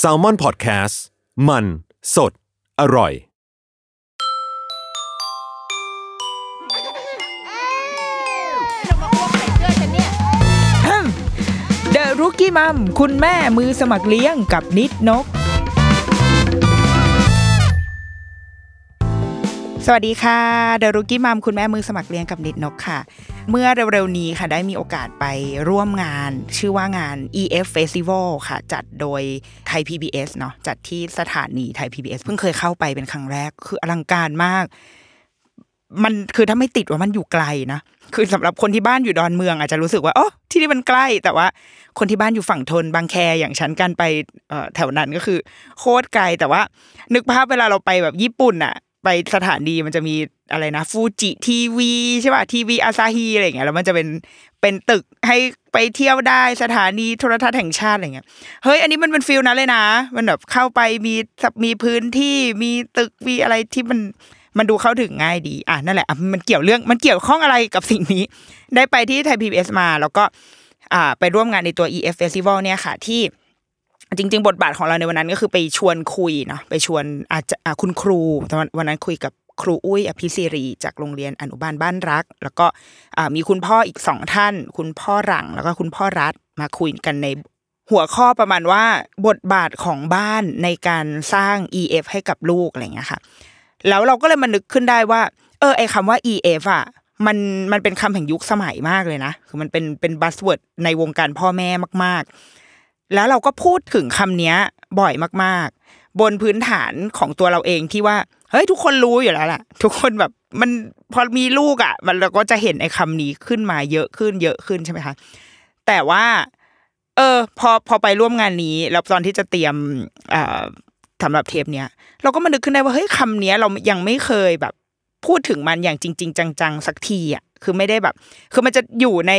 s a l ม o n PODCAST มัน สด อร่อยเดอะรุกี้มัมคุณแม่มือสมัครเลี้ยงกับนิดนก สวัสดีค่ะเดอะรุกี้มัมคุณแม่มือสมัครเลี้ยงกับนิดนกค่ะ เมื่อเร็วๆนี้ค่ะได้มีโอกาสไปร่วมงานชื่อว่างาน EF Festival ค่ะ จัดโดยไทย PBS เนาะจัดที่สถานีไทย PBS เพิ่งเคยเข้าไปเป็นครั้งแรกคืออลังการมาก มันคือถ้าไม่ติดว่ามันอยู่ไกลนะคือสำหรับคนที่บ้านอยู่ดอนเมือง อาจจะรู้สึกว่าโอ้ที่นี่มันใกล้ แต่ว่าคนที่บ้านอยู่ฝั่งทนบางแคอย่างฉันกันไปแถวนั้นก็คือ โคตรไกลแต่ว่า นึกภาพเวลาเราไปแบบญี่ปุ่นอะ ไปสถานีมันจะมีอะไรนะฟูจิทีวีใช่ป่ะทีวีอาซาฮีอะไรอย่างเงี้ยแล้วมันจะเป็นเป็นตึกให้ไปเที่ยวได้สถานีโทรทัศน์แห่งชาติอะไรเงี้ยเฮ้ยอันนี้มันเป็นฟิลนั้นเลยนะ มันแบบเข้าไปมีมีพื้นที่มีตึกมีอะไรที่มันมันดูเข้าถึงง่ายดีอะนั่นแหละอะมันเกี่ยวเรื่องมันเกี่ยวข้องอะไรกับสิ่งนี้ ได้ไปที่ไทยพีบีมา แล้วก็อ่าไปร่วมงานในตัว EF Festival เนี่ยค่ะที่ จริง ๆ บทบาทของเราในวันนั้นก็คือไปชวนคุยเนาะไปชวนอาจจะคุณครูตอนวันนั้นคุยกับครูอุ้ยอภิสิรีจากโรงเรียนอนุบาลบ้านรัก แล้วก็มีคุณพ่ออีกสองท่าน คุณพ่อหลังแล้วก็คุณพ่อรัฐมาคุยกันในหัวข้อประมาณว่าบทบาทของบ้านในการสร้าง EF ให้กับลูกอะไรอย่างเงี้ยค่ะ แล้วเราก็เลยมานึกขึ้นได้ว่า เออไอ้คำว่า EF อะมันมันเป็นคำแห่งยุคสมัยมากเลยนะ คือมันเป็นเป็น buzzword ในวงการพ่อแม่มาก ๆ แล้วเราก็พูดถึงคำนี้บ่อยมากๆ บนพื้นฐานของตัวเราเองที่ว่าเฮ้ยทุกคนรู้อยู่แล้วแหละทุกคนแบบมันพอมีลูกอะ มันเราก็จะเห็นไอ้คำนี้ขึ้นมาเยอะขึ้นเยอะขึ้นใช่ไหมคะแต่ว่า เออ พอพอไปร่วมงานนี้แล้วตอนที่จะเตรียมอ่าสำหรับเทปเนี้ยเราก็มานึกขึ้นได้ว่าเฮ้ยคำนี้เรายังไม่เคยแบบ พูดถึงมันอย่างจริง ๆ จังๆสักทีอะ คือไม่ได้แบบ คือมันจะอยู่ใน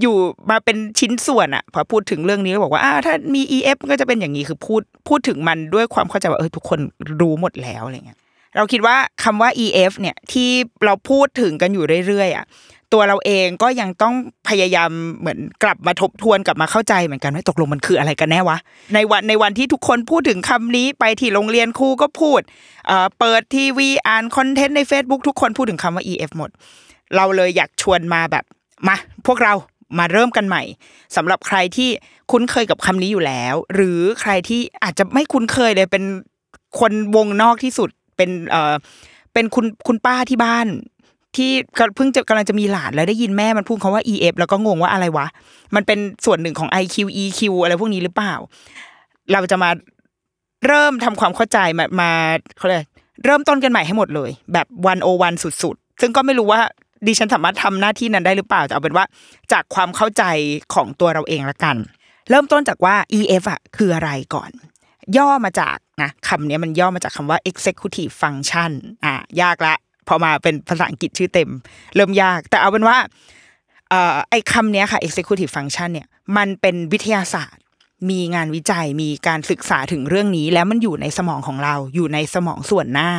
อยู่มาเป็นชิ้นส่วนอะพอพูดถึงเรื่องนี้แล้วบอกว่าอ้าถ้ามี EF ก็จะเป็นอย่างนี้คือพูดพูดถึงมันด้วยความเข้าใจว่าเออทุกคนรู้หมดแล้วอะไรเงี้ยเราคิดว่าคำว่า EF เนี่ยที่เราพูดถึงกันอยู่เรื่อยๆอะตัวเราเองก็ยังต้องพยายามเหมือนกลับมาทบทวนกลับมาเข้าใจเหมือนกันว่าตกลงมันคืออะไรกันแน่วะในวันในวันที่ทุกคนพูดถึงคำนี้ไปที่โรงเรียนครูก็พูดเอ่อเปิดทีวีอ่านคอนเทนต์ใน Facebook ทุกคนพูดถึงคำว่า EF หมด เราเลยอยากชวนมาแบบมาพวกเรามาเริ่มกันใหม่สำหรับใครที่คุ้นเคยกับคำนี้อยู่แล้ว หรือใครที่อาจจะไม่คุ้นเคยเลยเป็นคนวงนอกที่สุดเป็นเอ่อเป็นคุณคุณป้าที่บ้าน ที่เพิ่งจะกำลังจะมีหลานแล้วได้ยินแม่มันพูดคาว่า EF แล้วก็งงว่าอะไรวะ มันเป็นส่วนหนึ่งของ IQ EQ อะไรพวกนี้หรือเปล่า เราจะมาเริ่มทำความเข้าใจมามาเขาเรียกเริ่มต้นกันใหม่ให้หมดเลย แบบวันโอวันสุดๆ ซึ่งก็ไม่รู้ว่า ดิฉันสามารถทำหน้าที่นั้นได้หรือเปล่าแต่เอาเป็นว่า จากความเข้าใจของตัวเราเองละกัน เริ่มต้นจากว่า EF อะคืออะไรก่อน ย่อมาจากนะคำนี้มันย่อมาจากคำว่า executive function อะยากละพอมาเป็นภาษาอังกฤษชื่อเต็ม เริ่มยาก แต่เอาเป็นว่าออไอ้คำนี้ค่ะ executive function เนี่ยมันเป็นวิทยาศาสตร์ มีงานวิจัยมีการศึกษาถึงเรื่องนี้ แล้วมันอยู่ในสมองของเราอยู่ในสมองส่วนหน้า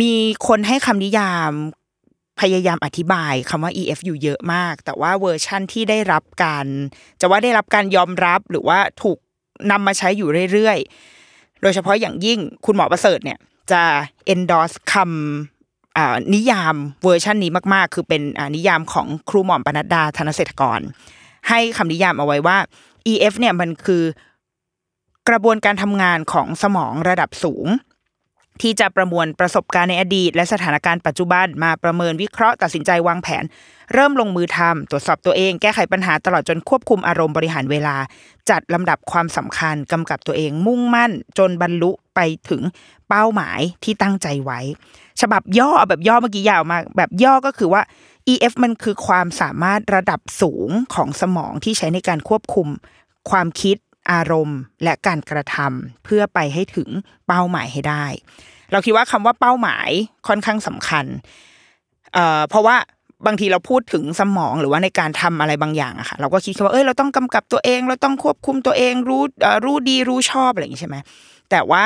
มีคนให้คำนิยาม พยายามอธิบายคำว่า EF อยู่เยอะมาก แต่ว่าเวอร์ชั่นที่ได้รับการ จะว่าได้รับการยอมรับหรือว่าถูกนำมาใช้อยู่เรื่อยๆ โดยเฉพาะอย่างยิ่งคุณหมอประเสริฐเนี่ยจะ endorse คำอ่านิยามเวอร์ชันนี้มากๆ คือเป็นอ่านิยามของครูหม่อมปนัดดาธนเศรษฐกร ให้คำนิยามเอาไว้ว่า EF เนี่ยมันคือกระบวนการทำงานของสมองระดับสูง ที่จะประมวลประสบการณ์ในอดีต และสถานการณ์ปัจจุบันมาประเมินวิเคราะห์ตัดสินใจวางแผน เริ่มลงมือทำตรวจสอบตัวเอง แก้ไขปัญหาตลอดจนควบคุมอารมณ์บริหารเวลา จัดลำดับความสำคัญกำกับตัวเองมุ่งมั่น จนบรรลุไปถึงเป้าหมายที่ตั้งใจไว้ ฉบับย่อเอาแบบย่อเมื่อกี้ยาวมากแบบย่อก็คือว่า EF มันคือความสามารถระดับสูงของสมองที่ใช้ในการควบคุมความคิด อารมณ์ และการกระทำเพื่อไปให้ถึงเป้าหมายให้ได้ เราคิดว่าคำว่าเป้าหมายค่อนข้างสำคัญเอ่อเพราะว่าบางทีเราพูดถึงสมองหรือว่าในการทำอะไรบางอย่างอะค่ะเราก็คิดว่าเอ้ยเราต้องกำกับตัวเอง เราต้องควบคุมตัวเอง รู้เอ่อรู้ดีรู้ชอบอะไรอย่างนี้ใช่ไหมแต่ว่า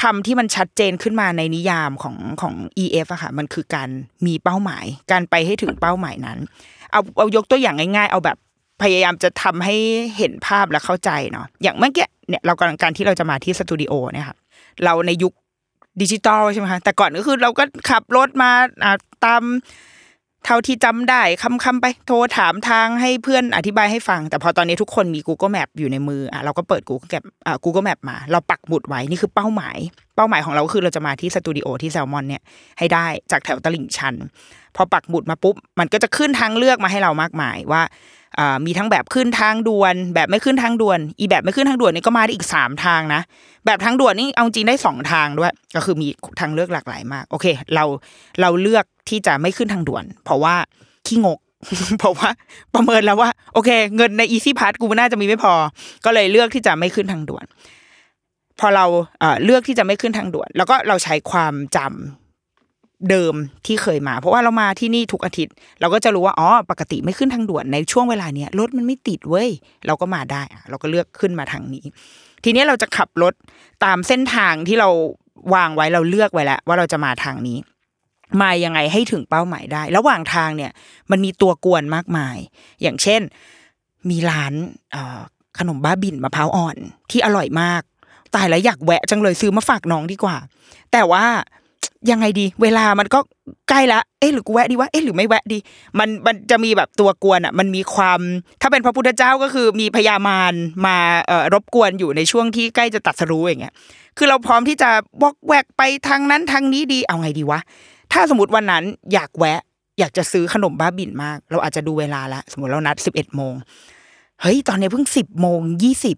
คำที่มันชัดเจนขึ้นมาในนิยามของของ EF อะค่ะ มันคือการมีเป้าหมาย การไปให้ถึงเป้าหมายนั้น เอาเอายกตัวอย่างง่ายๆ เอาแบบ พยายามจะทำให้เห็นภาพและเข้าใจเนาะอย่างเมื่อกี้เนี่ยเรากำลังการที่เราจะมาที่สตูดิโอเนี่ยค่ะเราในยุคดิจิตอลใช่ไหมคะแต่ก่อนก็คือเราก็ขับรถมาตามเท่าที่จำได้คำคำๆไปโทรถามทางให้เพื่อนอธิบายให้ฟัง แต่พอตอนนี้ทุกคนมี Google Map อยู่ในมืออะเราก็เปิด Google Map อ่า Google Map มา เราปักหมุดไว้นี่คือเป้าหมาย เป้าหมายของเราคือเราจะมาที่สตูดิโอที่แซลมอนเนี่ยให้ได้จากแถวตลิ่งชัน พอปักหมุดมาปุ๊บ มันก็จะขึ้นทางเลือกมาให้เรามากมายว่า มีทั้งแบบขึ้นทางด่วน แบบไม่ขึ้นทางด่วน อีแบบไม่ขึ้นทางด่วนนี่ก็มาได้อีกสามทางนะ แบบทางด่วนนี่เอาจริงได้สองทางด้วย ก็คือมีทางเลือกหลากหลายมาก โอเค เราเราเลือกที่จะไม่ขึ้นทางด่วน เพราะว่าขี้งกเพราะว่าประเมินแล้วว่า โอเค เงินใน Easy Pass กูน่าจะมีไม่พอ ก็เลยเลือกที่จะไม่ขึ้นทางด่วน พอเราเลือกที่จะไม่ขึ้นทางด่วน แล้วก็เราใช้ความจำ เดิมที่เคยมา เพราะว่าเรามาที่นี่ทุกอาทิตย์ เราก็จะรู้ว่าอ๋อปกติไม่ขึ้นทางด่วนในช่วงเวลาเนี้ยรถมันไม่ติดเว้ยเราก็มาได้อะเราก็เลือกขึ้นมาทางนี้ ทีนี้เราจะขับรถตามเส้นทางที่เราวางไว้เราเลือกไว้แล้ว ว่าเราจะมาทางนี้ มายังไงให้ถึงเป้าหมายได้ ระหว่างทางเนี่ย มันมีตัวกวนมากมาย อย่างเช่น มีร้านขนมบ้าบินมะพร้าวอ่อนที่อร่อยมาก ตายแล้วอยากแวะจังเลยซื้อมาฝากน้องดีกว่า แต่ว่า ยังไงดี เวลามันก็ใกล้ละเอ๊ะหรือกูแวะดีวะเอ๊ะหรือไม่แวะดี มันมันจะมีแบบตัวกวนอะ มันมีความ ถ้าเป็นพระพุทธเจ้าก็คือมีพญามารมาเอ่อรบกวนอยู่ในช่วงที่ใกล้จะตัดสรู้อย่างเงี้ยคือเราพร้อมที่จะวอกแวกไปทางนั้นทางนี้ดีเอาไงดีวะถ้าสมมติวันนั้นอยากแวะ อยากจะซื้อขนมบ้าบินมาก เราอาจจะดูเวลาละสมมติเรานัดสิบเอ็ดโมงเฮ้ยตอนนี้เพิ่งสิบโมงยี่สิบ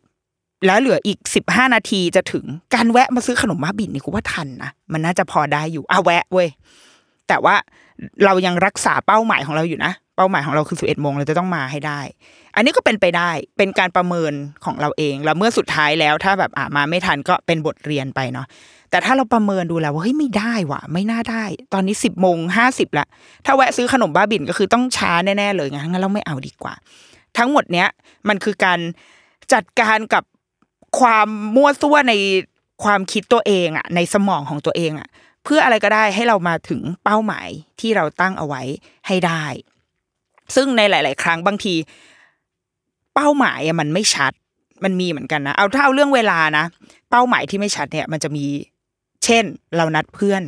แล้วเหลืออีกสิบห้านาทีจะถึงการแวะมาซื้อขนมบ้าบินนี่กูว่าทันนะมันน่าจะพอได้อยู่อะแวะเว้ยแต่ว่าเรายังรักษาเป้าหมายของเราอยู่นะเป้าหมายของเราคือสิบเอ็ดโมงเราจะต้องมาให้ได้ อันนี้ก็เป็นไปได้เป็นการประเมินของเราเอง แล้วเมื่อสุดท้ายแล้วถ้าแบบอะมาไม่ทันก็เป็นบทเรียนไปเนาะแต่ถ้าเราประเมินดูแล้วว่าเฮ้ยไม่ได้ว่ะ ไม่น่าได้ ตอนนี้สิบโมงห้าสิบละถ้าแวะซื้อขนมบ้าบินก็คือต้องช้าแน่ๆเลยงั้นงั้นเราไม่เอาดีกว่า ทั้งหมดเนี้ยมันคือการจัดการกับ ความมั่วซั่วในความคิดตัวเองอะในสมองของตัวเองอะเพื่ออะไรก็ได้ให้เรามาถึงเป้าหมายที่เราตั้งเอาไว้ให้ได้ ซึ่งในหลาย ๆ ครั้งบางที เป้าหมายมันไม่ชัด มันมีเหมือนกันนะเอาถ้าเอาเรื่องเวลานะเป้าหมายที่ไม่ชัดเนี่ย มันจะมี เช่น เรานัดเพื่อน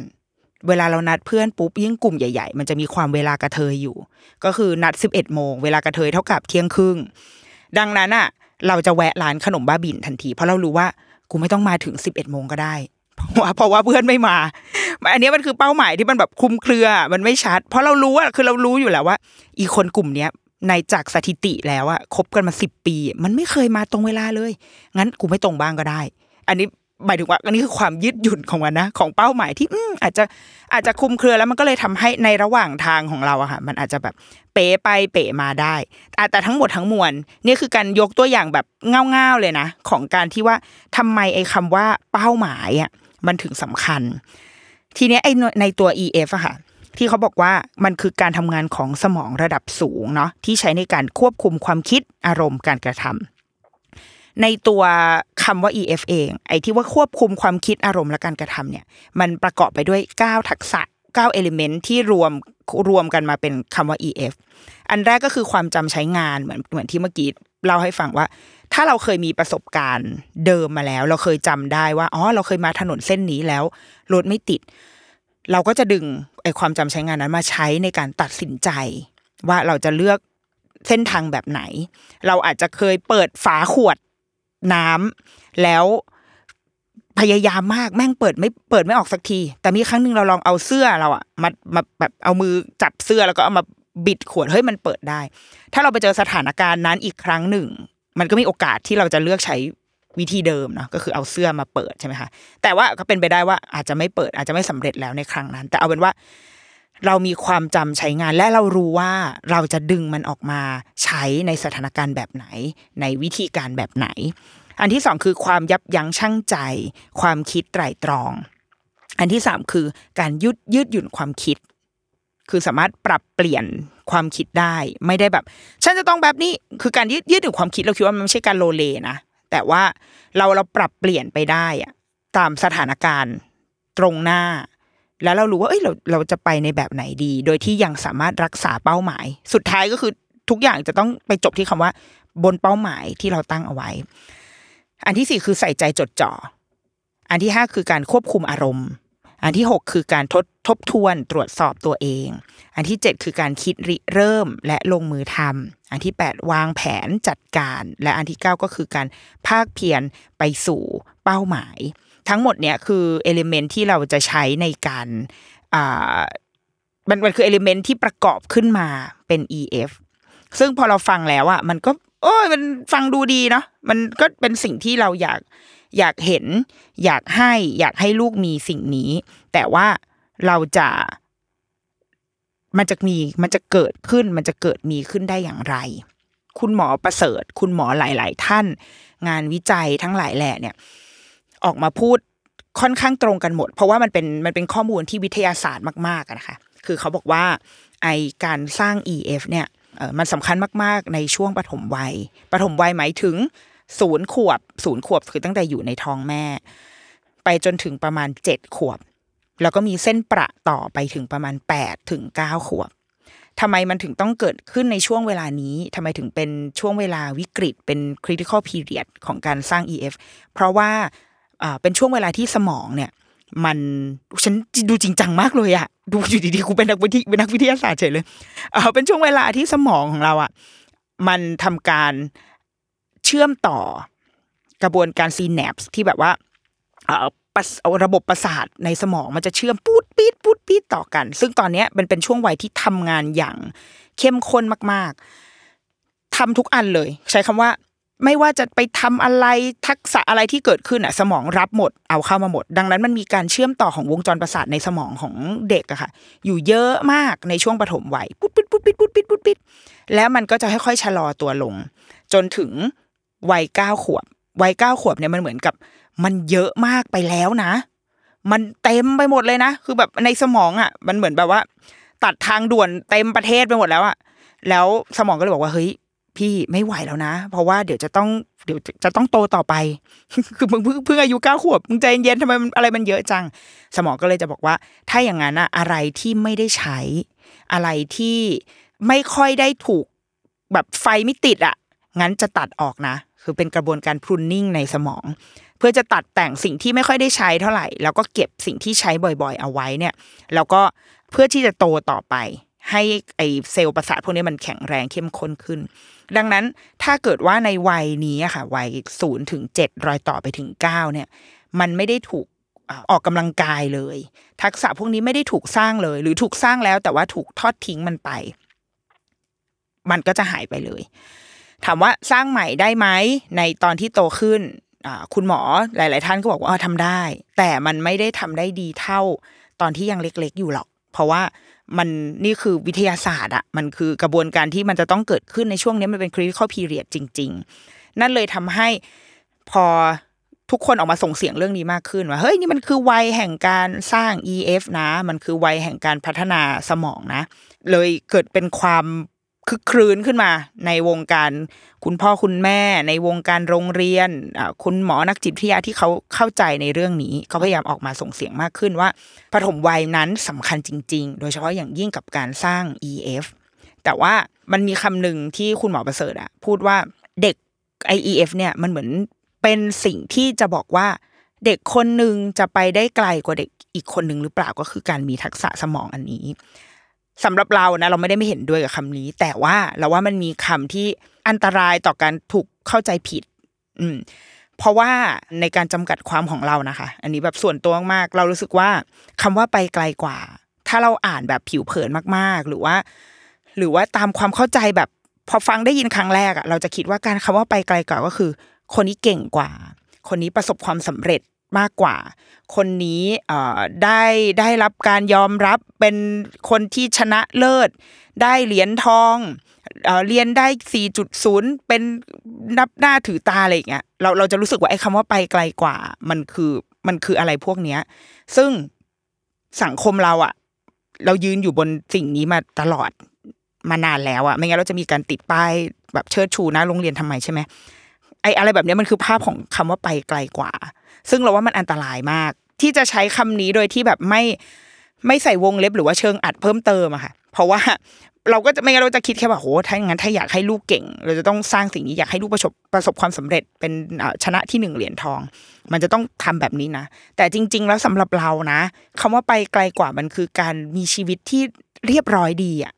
เวลาเรานัดเพื่อนปุ๊บยิ่งกลุ่มใหญ่ ๆ มันจะมีความเวลากระเทยอยู่ ก็คือนัดสิบเอ็ดโมงเวลากระเทยเท่ากับเที่ยงครึ่งดังนั้นอะ เราจะแวะร้านขนมบ้าบินทันที เพราะเรารู้ว่ากูไม่ต้องมาถึงสิบเอ็ดโมงก็ได้ เพราะว่าเพราะว่าเพื่อนไม่มา อันนี้มันคือเป้าหมายที่มันแบบคุมเครือ มันไม่ชัด เพราะเรารู้ว่าคือเรารู้อยู่แล้วว่า อีคนกลุ่มเนี้ยในจากสถิติแล้วอะคบกันมาสิบปี มันไม่เคยมาตรงเวลาเลย งั้นกูไม่ตรงบ้างก็ได้ อันนี้ หมายถึงว่าอันนี้คือความยืดหยุ่นของมันนะ ของเป้าหมายที่อืมอาจจะอาจจะคุมเครือแล้วมันก็เลยทำให้ในระหว่างทางของเราอะค่ะมันอาจจะแบบเป๋ไปเป๋มาได้ แต่ทั้งหมดทั้งมวลนี่คือการยกตัวอย่างแบบเง่าๆเลยนะ ของการที่ว่าทำไมไอ้คำว่าเป้าหมายอะมันถึงสำคัญ ทีเนี้ยไอ้ในตัว EF อะค่ะที่เขาบอกว่ามันคือการทำงานของสมองระดับสูงเนาะที่ใช้ในการควบคุมความคิดอารมณ์การกระทำ ในตัวคำว่า EF เอง ไอ้ที่ว่าควบคุมความคิดอารมณ์และการกระทำเนี่ย มันประกอบไปด้วย9ทักษะ9เอลิเมนที่รวมรวมกันมาเป็นคำว่า EF อันแรกก็คือความจำใช้งานเหมือนเหมือนที่เมื่อกี้เล่าให้ฟังว่า ถ้าเราเคยมีประสบการณ์เดิมมาแล้ว เราเคยจำได้ว่าอ๋อเราเคยมาถนนเส้นนี้แล้วรถไม่ติด เราก็จะดึงไอ้ความจำใช้งานนั้นมาใช้ในการตัดสินใจ ว่าเราจะเลือกเส้นทางแบบไหน เราอาจจะเคยเปิดฝาขวด น้ำแล้วพยายามมากแม่งเปิดไม่เปิดไม่ออกสักที แต่มีครั้งหนึ่งเราลองเอาเสื้อเราอะมามาแบบเอามือจับเสื้อแล้วก็เอามาบิดขวดเฮ้ยมันเปิดได้ ถ้าเราไปเจอสถานการณ์นั้นอีกครั้งหนึ่ง มันก็มีโอกาสที่เราจะเลือกใช้วิธีเดิมเนาะก็คือเอาเสื้อมาเปิดใช่ไหมคะแต่ว่าก็เป็นไปได้ว่าอาจจะไม่เปิดอาจจะไม่สำเร็จแล้วในครั้งนั้น แต่เอาเป็นว่า เรามีความจำใช้งานและเรารู้ว่าเราจะดึงมันออกมาใช้ในสถานการณ์แบบไหน ในวิธีการแบบไหน อันที่สองคือความยับยั้งชั่งใจ ความคิดไตร่ตรอง อันที่สามคือการยืดยืดหยุ่นความคิด คือสามารถปรับเปลี่ยนความคิดได้ ไม่ได้แบบ ฉันจะต้องแบบนี้คือการยืดยืดหยุ่นความคิดเราคิดว่ามันไม่ใช่การโลเลนะแต่ว่าเราเราปรับเปลี่ยนไปได้อะตามสถานการณ์ตรงหน้า แล้วเรารู้ว่าเอ้ยเราเราจะไปในแบบไหนดี โดยที่ยังสามารถรักษาเป้าหมาย สุดท้ายก็คือทุกอย่างจะต้องไปจบที่คำว่า บนเป้าหมายที่เราตั้งเอาไว้ อันที่สี่คือใส่ใจจดจ่อ อันที่ห้าคือการควบคุมอารมณ์ อันที่หกคือการทดทบทวนตรวจสอบตัวเอง อันที่เจ็ดคือการคิดริเริ่มและลงมือทำอันที่แปดวางแผนจัดการ และอันที่เก้าก็คือการพากเพียรไปสู่เป้าหมาย ทั้งหมดเนี่ยคือ element ที่เราจะใช้ในการอ่ามันมันคือ element ที่ประกอบขึ้นมาเป็น EF ซึ่งพอเราฟังแล้วอะมันก็โอ้ยมันฟังดูดีเนาะมันก็เป็นสิ่งที่เราอยากอยากเห็น อยากให้อยากให้ลูกมีสิ่งนี้ แต่ว่าเราจะมันจะมีมันจะเกิดขึ้นมันจะเกิดมีขึ้นได้อย่างไร คุณหมอประเสริฐ คุณหมอหลาย ๆ ท่าน งานวิจัยทั้งหลายแหล่เนี่ย ออกมาพูดค่อนข้างตรงกันหมด เพราะว่ามันเป็นมันเป็นข้อมูลที่วิทยาศาสตร์มากๆอะนะคะ คือเขาบอกว่าไอการสร้าง EF เนี่ยมันสำคัญมากๆ ในช่วงปฐมวัยปฐมวัยหมายถึงศูนย์ขวบศูนย์ขวบคือตั้งแต่อยู่ในท้องแม่ ไปจนถึงประมาณเจ็ดขวบ แล้วก็มีเส้นประต่อไปถึงประมาณแปดถึงเก้าขวบทำไมมันถึงต้องเกิดขึ้นในช่วงเวลานี้ทำไมถึงเป็นช่วงเวลาวิกฤตเป็น critical period ของการสร้าง EF เพราะว่า อ่าเป็นช่วงเวลาที่สมองเนี่ย มันฉันดูจริงจังมากเลยอะดูอยู่ดีๆกูเป็นนักวิทยเป็นนักวิทยาศาสตร์เฉยเลยเออเป็นช่วงเวลาที่สมองของเราอะมันทำการเชื่อมต่อกระบวนการซีแนปส์ที่แบบว่าเอ่อประสระบบประสาทในสมองมันจะเชื่อมปูดปีดปูดปีดต่อกัน ซึ่งตอนเนี้ยมันเป็นช่วงวัยที่ทำงานอย่างเข้มข้นมาก ๆทำทุกอันเลย ใช้คำว่า ไม่ว่าจะไปทำอะไรทักษะอะไรที่เกิดขึ้นอะสมองรับหมดเอาเข้ามาหมด ดังนั้นมันมีการเชื่อมต่อของวงจรประสาทในสมองของเด็กอะค่ะ อยู่เยอะมากในช่วงปฐมวัยปุ๊ดปิ๊ดปุ๊ดปิ๊ดปุ๊ดปิ๊ดปุ๊ดปิ๊ดแล้วมันก็จะค่อยๆชะลอตัวลง จนถึงวัยเก้าขวบวัยเก้าขวบเนี่ยมันเหมือนกับ มันเยอะมากไปแล้วนะ มันเต็มไปหมดเลยนะ คือแบบในสมองอะ มันเหมือนแบบว่า ตัดทางด่วนเต็มประเทศไปหมดแล้วอะแล้วสมองก็เลยบอกว่าเฮ้ย พี่ไม่ไหวแล้วนะ เพราะว่าเดี๋ยวจะต้องเดี๋ยวจะต้องโตต่อไป คือมึงเพิ่งเพิ่งอายุเก้าขวบมึงใจเย็นๆทำไมมันอะไรมันเยอะจัง สมองก็เลยจะบอกว่า ถ้าอย่างนั้นอะอะไรที่ไม่ได้ใช้ อะไรที่ไม่ค่อยได้ถูกแบบไฟไม่ติดอะงั้นจะตัดออกนะ คือเป็นกระบวนการพรุนนิ่งในสมอง เพื่อจะตัดแต่งสิ่งที่ไม่ค่อยได้ใช้เท่าไหร่ แล้วก็เก็บสิ่งที่ใช้บ่อย ๆ เอาไว้เนี่ย แล้วก็เพื่อที่จะโตต่อไป ให้ไอเซลล์ประสาทพวกนี้มันแข็งแรงเข้มข้นขึ้น ดังนั้นถ้าเกิดว่าในวัยนี้ค่ะวัยศูนย์ถึงเจ็ดรอยต่อไปถึงเก้าเนี่ย มันไม่ได้ถูกอออกกำลังกายเลย ทักษะพวกนี้ไม่ได้ถูกสร้างเลย หรือถูกสร้างแล้วแต่ว่าถูกทอดทิ้งมันไป มันก็จะหายไปเลย ถามว่าสร้างใหม่ได้ไหมในตอนที่โตขึ้นคุณหมอหลาย ๆ ท่านก็บอกว่าทำได้ แต่มันไม่ได้ทำได้ดีเท่าตอนที่ยังเล็ก ๆ อยู่หรอก เพราะว่า มันนี่คือวิทยาศาสตร์อะมันคือกระบวนการที่มันจะต้องเกิดขึ้นในช่วงนี้มันเป็นคริสตัลพีเรียดจริง ๆ นั่นเลยทำให้พอทุกคนออกมาส่งเสียงเรื่องนี้มากขึ้นว่าเฮ้ยนี่มันคือวัยแห่งการสร้าง EF นะ มันคือวัยแห่งการพัฒนาสมองนะ เลยเกิดเป็นความ คึกครื้นขึ้นมาในวงการคุณพ่อคุณแม่ ในวงการโรงเรียนคุณหมอนักจิตวิทยาที่เขาเข้าใจในเรื่องนี้ เขาพยายามออกมาส่งเสียงมากขึ้นว่าปฐมวัยนั้นสำคัญจริง ๆ โดยเฉพาะอย่างยิ่งกับการสร้าง EF แต่ว่ามันมีคำหนึ่งที่คุณหมอประเสริฐอะพูดว่าเด็ก IEF เนี่ยมันเหมือนเป็นสิ่งที่จะบอกว่าเด็กคนหนึ่งจะไปได้ไกลกว่าเด็กอีกคนหนึ่งหรือเปล่าก็คือการมีทักษะสมองอันนี้ สำหรับเรานะเราไม่ได้ไม่เห็นด้วยกับคำนี้ แต่ว่าเราว่ามันมีคำที่อันตรายต่อการถูกเข้าใจผิด อืม เพราะว่าในการจำกัดความของเรานะคะ อันนี้แบบส่วนตัวมากเรารู้สึกว่าคำว่าไปไกลกว่า ถ้าเราอ่านแบบผิวเผินมากๆ หรือว่า หรือว่าตามความเข้าใจแบบ พอฟังได้ยินครั้งแรกอะเราจะคิดว่าการคำว่าไปไกลกว่าก็คือ คนนี้เก่งกว่า คนนี้ประสบความสำเร็จ มากกว่า คนนี้ได้ได้รับการยอมรับเป็นคนที่ชนะเลิศ ได้เหรียญทองเอเรียนได้ 4.0 เป็นนับหน้าถือตาอะไรอย่างเงี้ยเราเราจะรู้สึกว่าไอ้คำว่าไปไกลกว่า มันคือมันคืออะไรพวกเนี้ย ซึ่งสังคมเราอะเรายืนอยู่บนสิ่งนี้มาตลอดมานานแล้วอะไม่งั้นเราจะมีการติดป้ายแบบเชิดชูนะโรงเรียนทำไมใช่ไหมไอ้อะไรแบบเนี้ยมันคือภาพของคำว่าไปไกลกว่า ซึ่งเราว่ามันอันตรายมาก ที่จะใช้คำนี้โดยที่แบบไม่ไม่ใส่วงเล็บหรือว่าเชิงอัดเพิ่มเติมอะค่ะ เพราะว่าเราก็จะไม่งั้นเราจะคิดแค่ว่าโหถ้าอย่างนั้นถ้าอยากให้ลูกเก่ง เราจะต้องสร้างสิ่งนี้อยากให้ลูกประสบประสบความสำเร็จเป็นชนะที่หนึ่งเหรียญทอง มันจะต้องทำแบบนี้นะ แต่จริง ๆ แล้วสำหรับเรานะคำว่าไปไกลกว่ามันคือการมีชีวิตที่เรียบร้อยดีอะ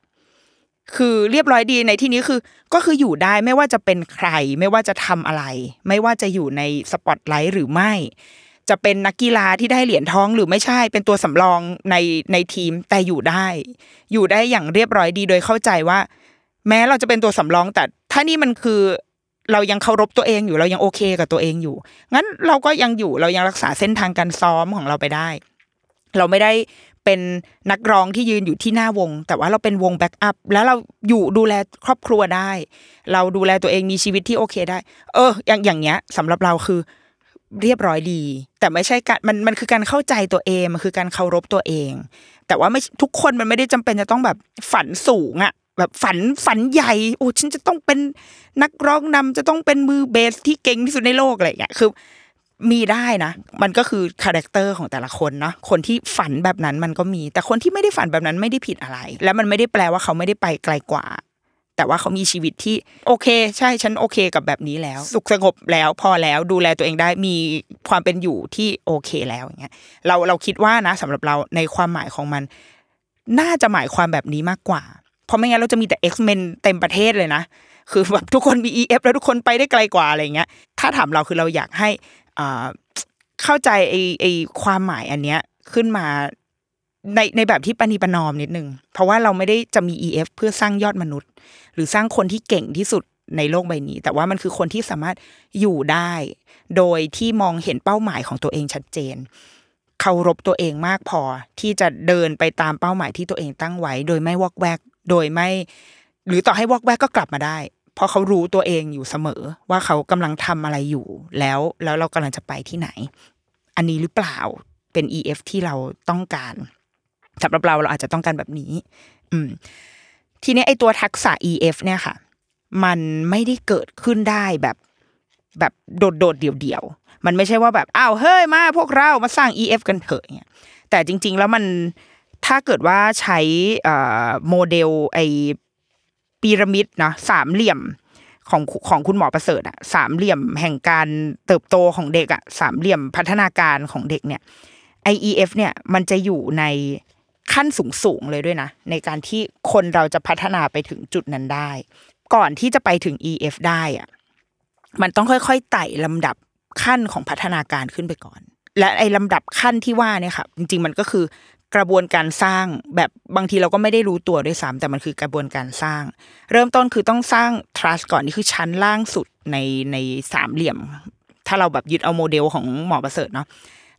คือเรียบร้อยดีในที่นี้คือ ก็คืออยู่ได้ไม่ว่าจะเป็นใคร ไม่ว่าจะทำอะไร ไม่ว่าจะอยู่ในสปอตไลท์หรือไม่ จะเป็นนักกีฬาที่ได้เหรียญทองหรือไม่ใช่เป็นตัวสำรองในในทีมแต่อยู่ได้ อยู่ได้อย่างเรียบร้อยดีโดยเข้าใจว่า แม้เราจะเป็นตัวสำรองแต่ถ้านี่มันคือเรายังเคารพตัวเองอยู่เรายังโอเคกับตัวเองอยู่ งั้นเราก็ยังอยู่เรายังรักษาเส้นทางการซ้อมของเราไปได้ เราไม่ได้ เป็นนักร้องที่ยืนอยู่ที่หน้าวง แต่ว่าเราเป็นวงแบ็กอัพแล้วเราอยู่ดูแลครอบครัวได้ เราดูแลตัวเองมีชีวิตที่โอเคได้ เออ อย่างอย่างเงี้ยสำหรับเราคือเรียบร้อยดี แต่ไม่ใช่การมันมันคือการเข้าใจตัวเองมันคือการเคารพตัวเอง แต่ว่าไม่ทุกคนมันไม่ได้จำเป็นจะต้องแบบฝันสูงอะแบบฝันฝันใหญ่โอ้ฉันจะต้องเป็นนักร้องนำจะต้องเป็นมือเบสที่เก่งที่สุดในโลกอะไรอย่างเงี้ยคือ มีได้นะ มันก็คือคาแรคเตอร์ของแต่ละคนเนาะคนที่ฝันแบบนั้นมันก็มี แต่คนที่ไม่ได้ฝันแบบนั้นไม่ได้ผิดอะไร แล้วมันไม่ได้แปลว่าเขาไม่ได้ไปไกลกว่า แต่ว่าเขามีชีวิตที่โอเค ใช่ฉันโอเคกับแบบนี้แล้ว สุขสงบแล้วพอแล้วดูแลตัวเองได้มีความเป็นอยู่ที่โอเคแล้วอย่างเงี้ยเราเราคิดว่านะสำหรับเราในความหมายของมัน น่าจะหมายความแบบนี้มากกว่า เพราะไม่งั้นเราจะมีแต่ X-Men เต็มประเทศเลยนะคือแบบทุกคนมี EF แล้วทุกคนไปได้ไกลกว่าอะไรเงี้ย ถ้าถามเราคือเราอยากให้ เข้าใจไอไอความหมายอันเนี้ยขึ้นมาในในแบบที่ปณีปนอมนิดนึง เพราะว่าเราไม่ได้จะมี EF เพื่อสร้างยอดมนุษย์ หรือสร้างคนที่เก่งที่สุดในโลกใบนี้ แต่ว่ามันคือคนที่สามารถอยู่ได้ โดยที่มองเห็นเป้าหมายของตัวเองชัดเจนเคารพตัวเองมากพอที่จะเดินไปตามเป้าหมายที่ตัวเองตั้งไว้ โดยไม่วอกแวก โดยไม่ หรือต่อให้วอกแวกก็กลับมาได้ เพราะเขารู้ตัวเองอยู่เสมอ ว่าเขากำลังทำอะไรอยู่ แล้วแล้วเรากำลังจะไปที่ไหน อันนี้หรือเปล่าเป็น EF ที่เราต้องการสำหรับเราเราอาจจะต้องการแบบนี้ อืม ทีนี้ไอตัวทักษะ EF เนี่ยค่ะ มันไม่ได้เกิดขึ้นได้แบบแบบโดดโดดเดี่ยวเดี่ยวมันไม่ใช่ว่าแบบอ้าวเฮ้ยมาพวกเรามาสร้าง EF กันเถอะเนี่ยแต่จริง ๆ แล้วมันถ้าเกิดว่าใช้โมเดลไอ พีระมิดนะสามเหลี่ยมของของคุณหมอประเสริฐอะสามเหลี่ยมแห่งการเติบโตของเด็กอะสามเหลี่ยมพัฒนาการของเด็กเนี่ย IEF เนี่ยมันจะอยู่ในขั้นสูงสูงเลยด้วยนะ ในการที่คนเราจะพัฒนาไปถึงจุดนั้นได้ ก่อนที่จะไปถึง EF ได้อะมันต้องค่อยๆไต่ลำดับขั้นของพัฒนาการขึ้นไปก่อน และไอ้ลำดับขั้นที่ว่าเนี่ยค่ะจริงๆมันก็คือ กระบวนการสร้างแบบบางทีเราก็ไม่ได้รู้ตัวด้วยซ้ำแต่มันคือกระบวนการสร้าง เริ่มต้นคือต้องสร้าง trust ก่อนนี่คือชั้นล่างสุดในในสามเหลี่ยม ถ้าเราแบบยึดเอาโมเดลของหมอประเสริฐเนาะ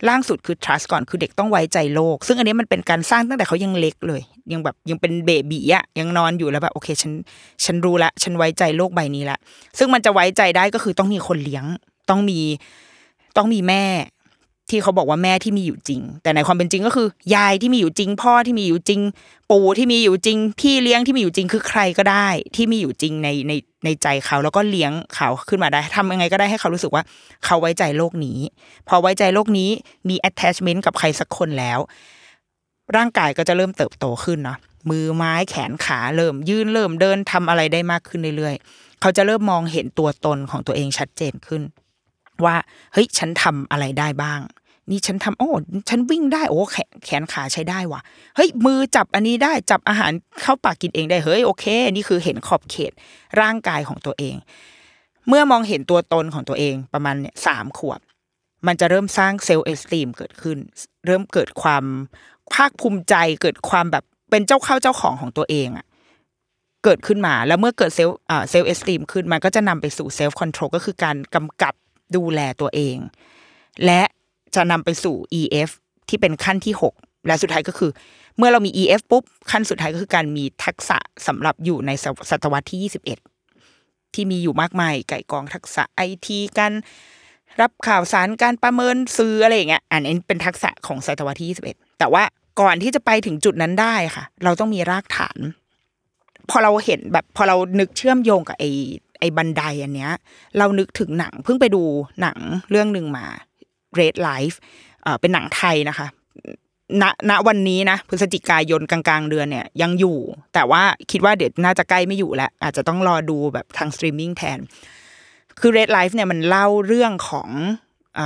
ล่างสุดคือ trust ก่อนคือเด็กต้องไว้ใจโลก ซึ่งอันนี้มันเป็นการสร้างตั้งแต่เขายังเล็กเลย ยังแบบยังเป็นเบบีอะยังนอนอยู่แล้วแบบโอเคฉันฉันรู้ละ ฉันไว้ใจโลกใบนี้ละ ซึ่งมันจะไว้ใจได้ก็คือต้องมีคนเลี้ยง ต้องมีต้องมีแม่ ที่เขาบอกว่าแม่ที่มีอยู่จริง แต่ในความเป็นจริงก็คือ ยายที่มีอยู่จริง พ่อที่มีอยู่จริง ปู่ที่มีอยู่จริง พี่เลี้ยงที่มีอยู่จริงคือใครก็ได้ ที่มีอยู่จริงในในในใจเขา แล้วก็เลี้ยงเขาขึ้นมาได้ทำยังไงก็ได้ให้เขารู้สึกว่า เขาไว้ใจโลกนี้ พอไว้ใจโลกนี้มี attachment กับใครสักคนแล้ว ร่างกายก็จะเริ่มเติบโตขึ้นเนาะมือไม้แขนขาเริ่มยืนเริ่มเดินทำอะไรได้มากขึ้นเรื่อยๆ เขาจะเริ่มมองเห็นตัวตนของตัวเองชัดเจนขึ้น ว่าเฮ้ยฉันทำอะไรได้บ้าง นี่ฉันทำโอ้ฉันวิ่งได้โอ้แขแขนขาใช้ได้ว่ะเฮ้ยมือจับอันนี้ได้จับอาหารเข้าปากกินเองได้เฮ้ยโอเค นี่คือเห็นขอบเขตร่างกายของตัวเอง เมื่อมองเห็นตัวตนของตัวเองประมาณเนี่ยสามขวบ มันจะเริ่มสร้าง self-esteem เกิดขึ้น เริ่มเกิดความภาคภูมิใจเกิดความแบบเป็นเจ้าเข้าเจ้าของของตัวเองอะเกิดขึ้นมาแล้วเมื่อเกิด self self-esteem ขึ้นมันก็จะนำไปสู่ self-control ก็คือการกำกับ ดูแลตัวเอง และจะนำไปสู่ EF ที่เป็นขั้นที่ 6 และสุดท้ายก็คือ เมื่อเรามี EF ปุ๊บ ขั้นสุดท้ายก็คือการมีทักษะสำหรับอยู่ในศตวรรษที่ 21 ที่มีอยู่มากมายไก่กองทักษะไอทีการรับข่าวสารการประเมินซื้ออะไรอย่างเงี้ยอันนี้เป็นทักษะของศตวรรษที่ 21 แต่ว่าก่อนที่จะไปถึงจุดนั้นได้ค่ะ เราต้องมีรากฐาน พอเราเห็นแบบพอเรานึกเชื่อมโยงกับไอ ไอ้บันไดอันเนี้ยเรานึกถึงหนังเพิ่งไปดูหนังเรื่องหนึ่งมา Red Life เอ่อเป็นหนังไทยนะคะณณวันนี้นะพฤศจิกายนกลางๆ เดือนเนี่ยยังอยู่ แต่ว่าคิดว่าเดี๋ยวน่าจะใกล้ไม่อยู่แล้ว อาจจะต้องรอดูแบบทางสตรีมมิ่งแทน คือ Red Life เนี่ยมันเล่าเรื่องของอ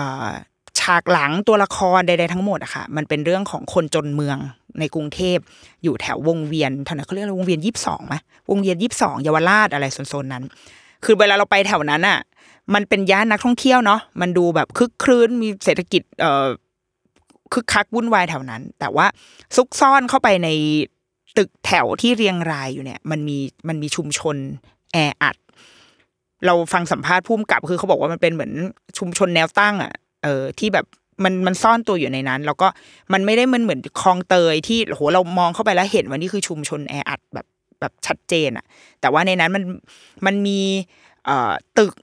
ฉากหลังตัวละครใดๆทั้งหมดอะค่ะมันเป็นเรื่องของคนจนเมืองในกรุงเทพอยู่แถววงเวียนแถวนั้นเขาเรียกอะไรวงเวียนยี่สิบสองไหมวงเวียนยี่สิบสองเยาวราชอะไรโซนๆนั้น คือเวลาเราไปแถวนั้นอะ มันเป็นย่านนักท่องเที่ยวเนาะมันดูแบบคึกครื้นมีเศรษฐกิจเอ่อคึกคักวุ่นวายแถวนั้น แต่ว่าซุกซ่อนเข้าไปในตึกแถวที่เรียงรายอยู่เนี่ย มันมีมันมีชุมชนแออัด เราฟังสัมภาษณ์พุ่มกับคือเขาบอกว่ามันเป็นเหมือนชุมชนแนวตั้ง อะ เออที่แบบมันมันซ่อนตัวอยู่ในนั้น แล้วก็มันไม่ได้มันเหมือนคลองเตยที่โหเรามองเข้าไปแล้วเห็นว่านี่คือชุมชนแออัดแบบ แบบชัดเจนอะแต่ว่าในนั้นมันมันมีเอ่อตึก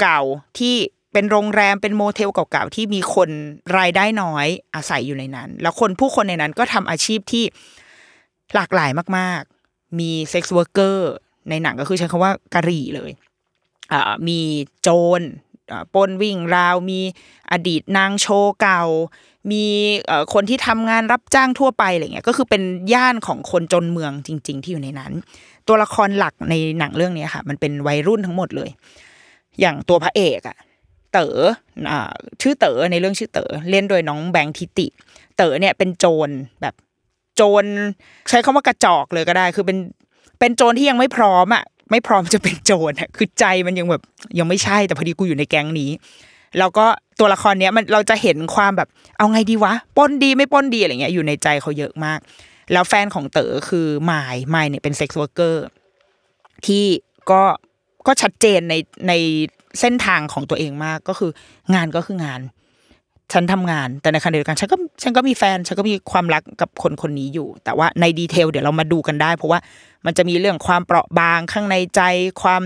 เก่าๆที่เป็นโรงแรมเป็นโมเทลเก่าๆที่มีคนรายได้น้อยอาศัยอยู่ในนั้น แล้วคนผู้คนในนั้นก็ทำอาชีพที่หลากหลายมากๆ มี sex worker ในหนังก็คือใช้คำว่ากะหรี่เลยอ่ามีโจร ปล้นวิ่งราว มีอดีตนางโชว์เก่า มีเอ่อคนที่ทำงานรับจ้างทั่วไปอะไรเงี้ยก็คือเป็นย่านของคนจนเมืองจริง ๆ ที่อยู่ในนั้น ตัวละครหลักในหนังเรื่องนี้ค่ะ มันเป็นวัยรุ่นทั้งหมดเลย อย่างตัวพระเอกอะเต๋อชื่อเต๋อในเรื่องชื่อเต๋อเล่นโดยน้องแบงค์ทิติ เต๋อเนี่ยเป็นโจรแบบโจรใช้คำว่ากระจอกเลยก็ได้ คือเป็นเป็นโจรที่ยังไม่พร้อมอะ ไม่พร้อมจะเป็นโจรคือใจมันยังแบบยังไม่ใช่แต่พอดีกูอยู่ในแก๊งนี้ แล้วก็ตัวละครเนี้ยมันเราจะเห็นความแบบ เอาไงดีวะปล้นดีไม่ปล้นดีอะไรเงี้ยอยู่ในใจเขาเยอะมาก แล้วแฟนของเต๋อคือมายด์มายด์เนี่ยเป็น sex worker ที่ก็ก็ชัดเจนในในเส้นทางของตัวเองมากก็คืองานก็คืองาน ฉันทำงาน แต่ในขณะเดียวกันฉันก็ฉันก็มีแฟน ฉันก็มีความรักกับคนคนนี้อยู่ แต่ว่าใน detail เดี๋ยวเรามาดูกันได้ เพราะว่ามันจะมีเรื่องความเปราะบางข้างในใจความ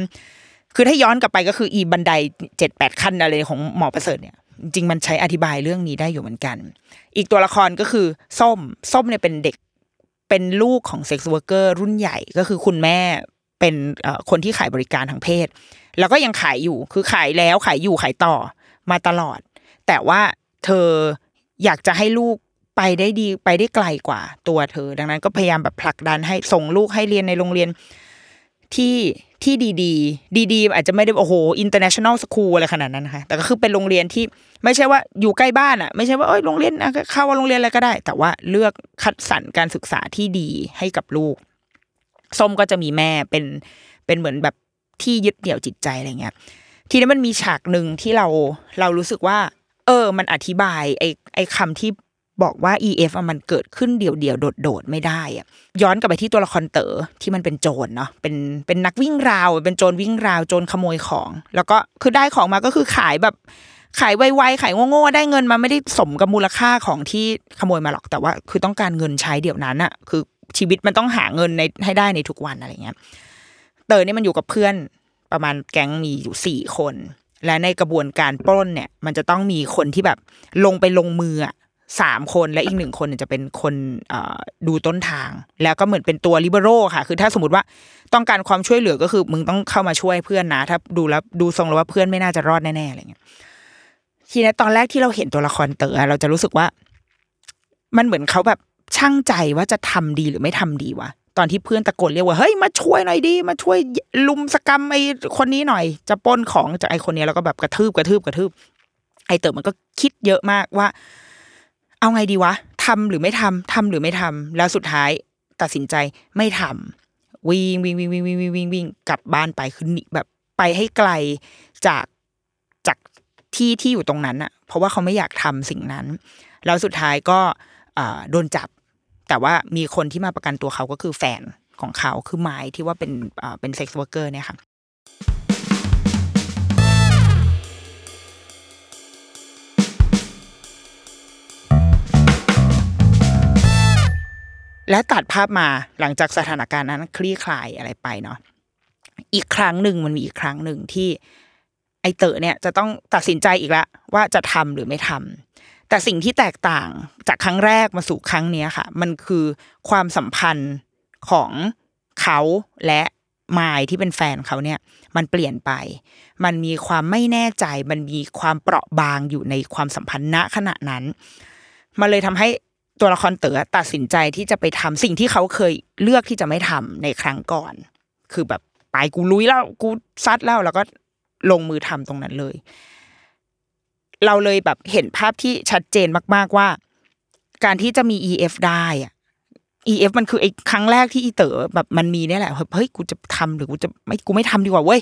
คือถ้าย้อนกลับไปก็คืออีบันไดเจ็ดแปดขั้นอะไรของหมอประเสริฐเนี่ยจริงมันใช้อธิบายเรื่องนี้ได้อยู่เหมือนกัน อีกตัวละครก็คือส้ม ส้มเนี่ยเป็นเด็กเป็นลูกของเซ็กซ์เวอร์เกอร์รุ่นใหญ่ก็คือคุณแม่เป็นคนที่ขายบริการทางเพศ แล้วก็ยังขายอยู่คือขายแล้วขายอยู่ขายต่อมาตลอด แต่ว่า เธออยากจะให้ลูกไปได้ดีไปได้ไกลกว่าตัวเธอ ดังนั้นก็พยายามแบบผลักดันให้ส่งลูกให้เรียนในโรงเรียนที่ที่ดีๆ ดีๆ อาจจะไม่ได้โอ้โห international school อะไรขนาดนั้นนะคะแต่ก็คือเป็นโรงเรียนที่ไม่ใช่ว่าอยู่ใกล้บ้านอะ ไม่ใช่ว่าเอ้ยโรงเรียนอะเข้าว่าโรงเรียนอะไรก็ได้ แต่ว่าเลือกคัดสรรการศึกษาที่ดีให้กับลูกส้มก็จะมีแม่เป็นเป็นเหมือนแบบที่ยึดเหนี่ยวจิตใจอะไรเงี้ย ทีนี้มันมีฉากหนึ่งที่เราเรารู้สึกว่า เออ มันอธิบายไอ้ไอ้คำที่บอกว่า EF มันเกิดขึ้นเดี่ยวเดี่ยวโดดโดดๆไม่ได้อะย้อนกลับไปที่ตัวละครเต๋อที่มันเป็นโจรเนาะเป็นเป็นนักวิ่งราว เป็นโจรวิ่งราวโจรขโมยของ แล้วก็คือได้ของมาก็คือขายแบบขายไวๆขายโง่ๆได้เงินมาไม่ได้สมกับมูลค่าของที่ขโมยมาหรอกแต่ว่า คือต้องการเงินใช้เดี๋ยวนั้นอะคือชีวิตมันต้องหาเงินในให้ได้ในทุกวันอะไรเงี้ยเต๋อเนี่ยมันอยู่กับเพื่อนประมาณแก๊งมีอยู่สี่คน และในกระบวนการปล้นเนี่ย มันจะต้องมีคนที่แบบลงไปลงมืออะสามคนและอีกหนึ่งคนจะเป็นคนดูต้นทาง แล้วก็เหมือนเป็นตัวลิเบโรค่ะ คือถ้าสมมติว่าต้องการความช่วยเหลือก็คือ มึงต้องเข้ามาช่วยเพื่อนนะ ถ้าดูแล้วดูทรงแล้วว่าเพื่อนไม่น่าจะรอดแน่ๆอะไรเงี้ยทีนี้ตอนแรกที่เราเห็นตัวละครเต๋อเราจะรู้สึกว่า มันเหมือนเขาแบบช่างใจว่าจะทำดีหรือไม่ทำดีวะ ตอนที่เพื่อนตะโกนเรียกว่าเฮ้ยมาช่วยหน่อยดีมาช่วยลุมสกรรมไอ้คนนี้หน่อย จะปล้นของจากไอ้คนนี้แล้วก็แบบกระทืบกระทืบกระทืบ ไอ้เต๋อมันก็คิดเยอะมากว่า เอาไงดีวะทำหรือไม่ทำทำหรือไม่ทำแล้วสุดท้ายตัดสินใจไม่ทำวิ่งวิ่งวิ่งวิ่งวิ่งวิ่งวิ่งวิ่งกลับบ้านไปคือหนีแบบไปให้ไกลจากจากที่ที่อยู่ตรงนั้นอะเพราะว่าเขาไม่อยากทำสิ่งนั้น แล้วสุดท้ายก็โดนจับ แต่ว่ามีคนที่มาประกันตัวเขาก็คือแฟนของเขาคือไม้ที่ว่าเป็นเป็นเซ็กซ์วอร์เกอร์เนี่ยค่ะและตัดภาพมาหลังจากสถานการณ์นั้นคลี่คลายอะไรไปเนาะอีกครั้งหนึ่งมันมีอีกครั้งหนึ่งที่ไอเต๋อเนี่ยจะต้องตัดสินใจอีกแล้วว่าจะทำหรือไม่ทำ แต่สิ่งที่แตกต่างจากครั้งแรกมาสู่ครั้งเนี้ยค่ะ มันคือความสัมพันธ์ของเขาและมายที่เป็นแฟนเขาเนี่ย มันเปลี่ยนไป มันมีความไม่แน่ใจ มันมีความเปราะบางอยู่ในความสัมพันธ์ณขณะนั้น มันเลยทำให้ตัวละครเต๋อตัดสินใจที่จะไปทำสิ่งที่เขาเคยเลือกที่จะไม่ทำในครั้งก่อน คือแบบไปกูลุยแล้วกูซัดแล้วแล้วก็ลงมือทำตรงนั้นเลย เราเลยแบบเห็นภาพที่ชัดเจนมากๆว่า การที่จะมี EF ได้อะ EF มันคือไอ้ครั้งแรกที่อีเต๋อแบบมันมีเนี่ยแหละเฮ้ยกูจะทำหรือกูจะไม่กูไม่ทำดีกว่าเว้ย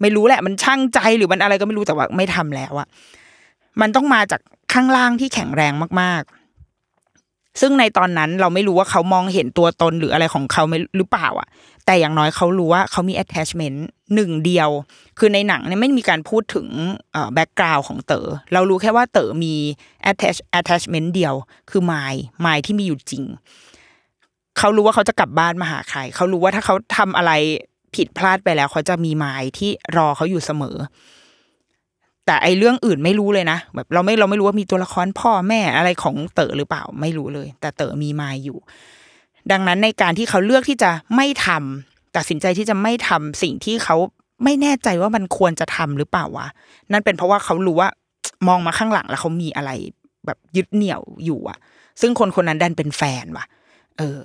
ไม่รู้แหละมันช่างใจหรือมันอะไรก็ไม่รู้แต่ว่าไม่ทำแล้วอะมันต้องมาจากข้างล่างที่แข็งแรงมากๆ ซึ่งในตอนนั้นเราไม่รู้ว่าเขามองเห็นตัวตนหรืออะไรของเขาไม่หรือเปล่าอะ แต่อย่างน้อยเขารู้ว่าเขามี attachment หนึ่งเดียว คือในหนังเนี่ยไม่มีการพูดถึงแบ็กกราวของเต๋อเรารู้แค่ว่าเต๋อมี attach attachment เดียว คือไมล์ไมล์ที่มีอยู่จริง เขารู้ว่าเขาจะกลับบ้านมาหาใคร เขารู้ว่าถ้าเขาทำอะไรผิดพลาดไปแล้ว เขาจะมีไมล์ที่รอเขาอยู่เสมอ แต่ไอเรื่องอื่นไม่รู้เลยนะแบบเราไม่เราไม่รู้ว่ามีตัวละครพ่อแม่อะไรของเต๋อหรือเปล่าไม่รู้เลย แต่เต๋อมีมล์อยู่ ดังนั้นในการที่เขาเลือกที่จะไม่ทำตัดสินใจที่จะไม่ทำสิ่งที่เขาไม่แน่ใจว่ามันควรจะทำหรือเปล่าวะนั่นเป็นเพราะว่าเขารู้ว่ามองมาข้างหลังแล้วเขามีอะไร แบบยึดเหนี่ยวอยู่อะซึ่งคนคนนั้นดันเป็นแฟนว่ะ เออ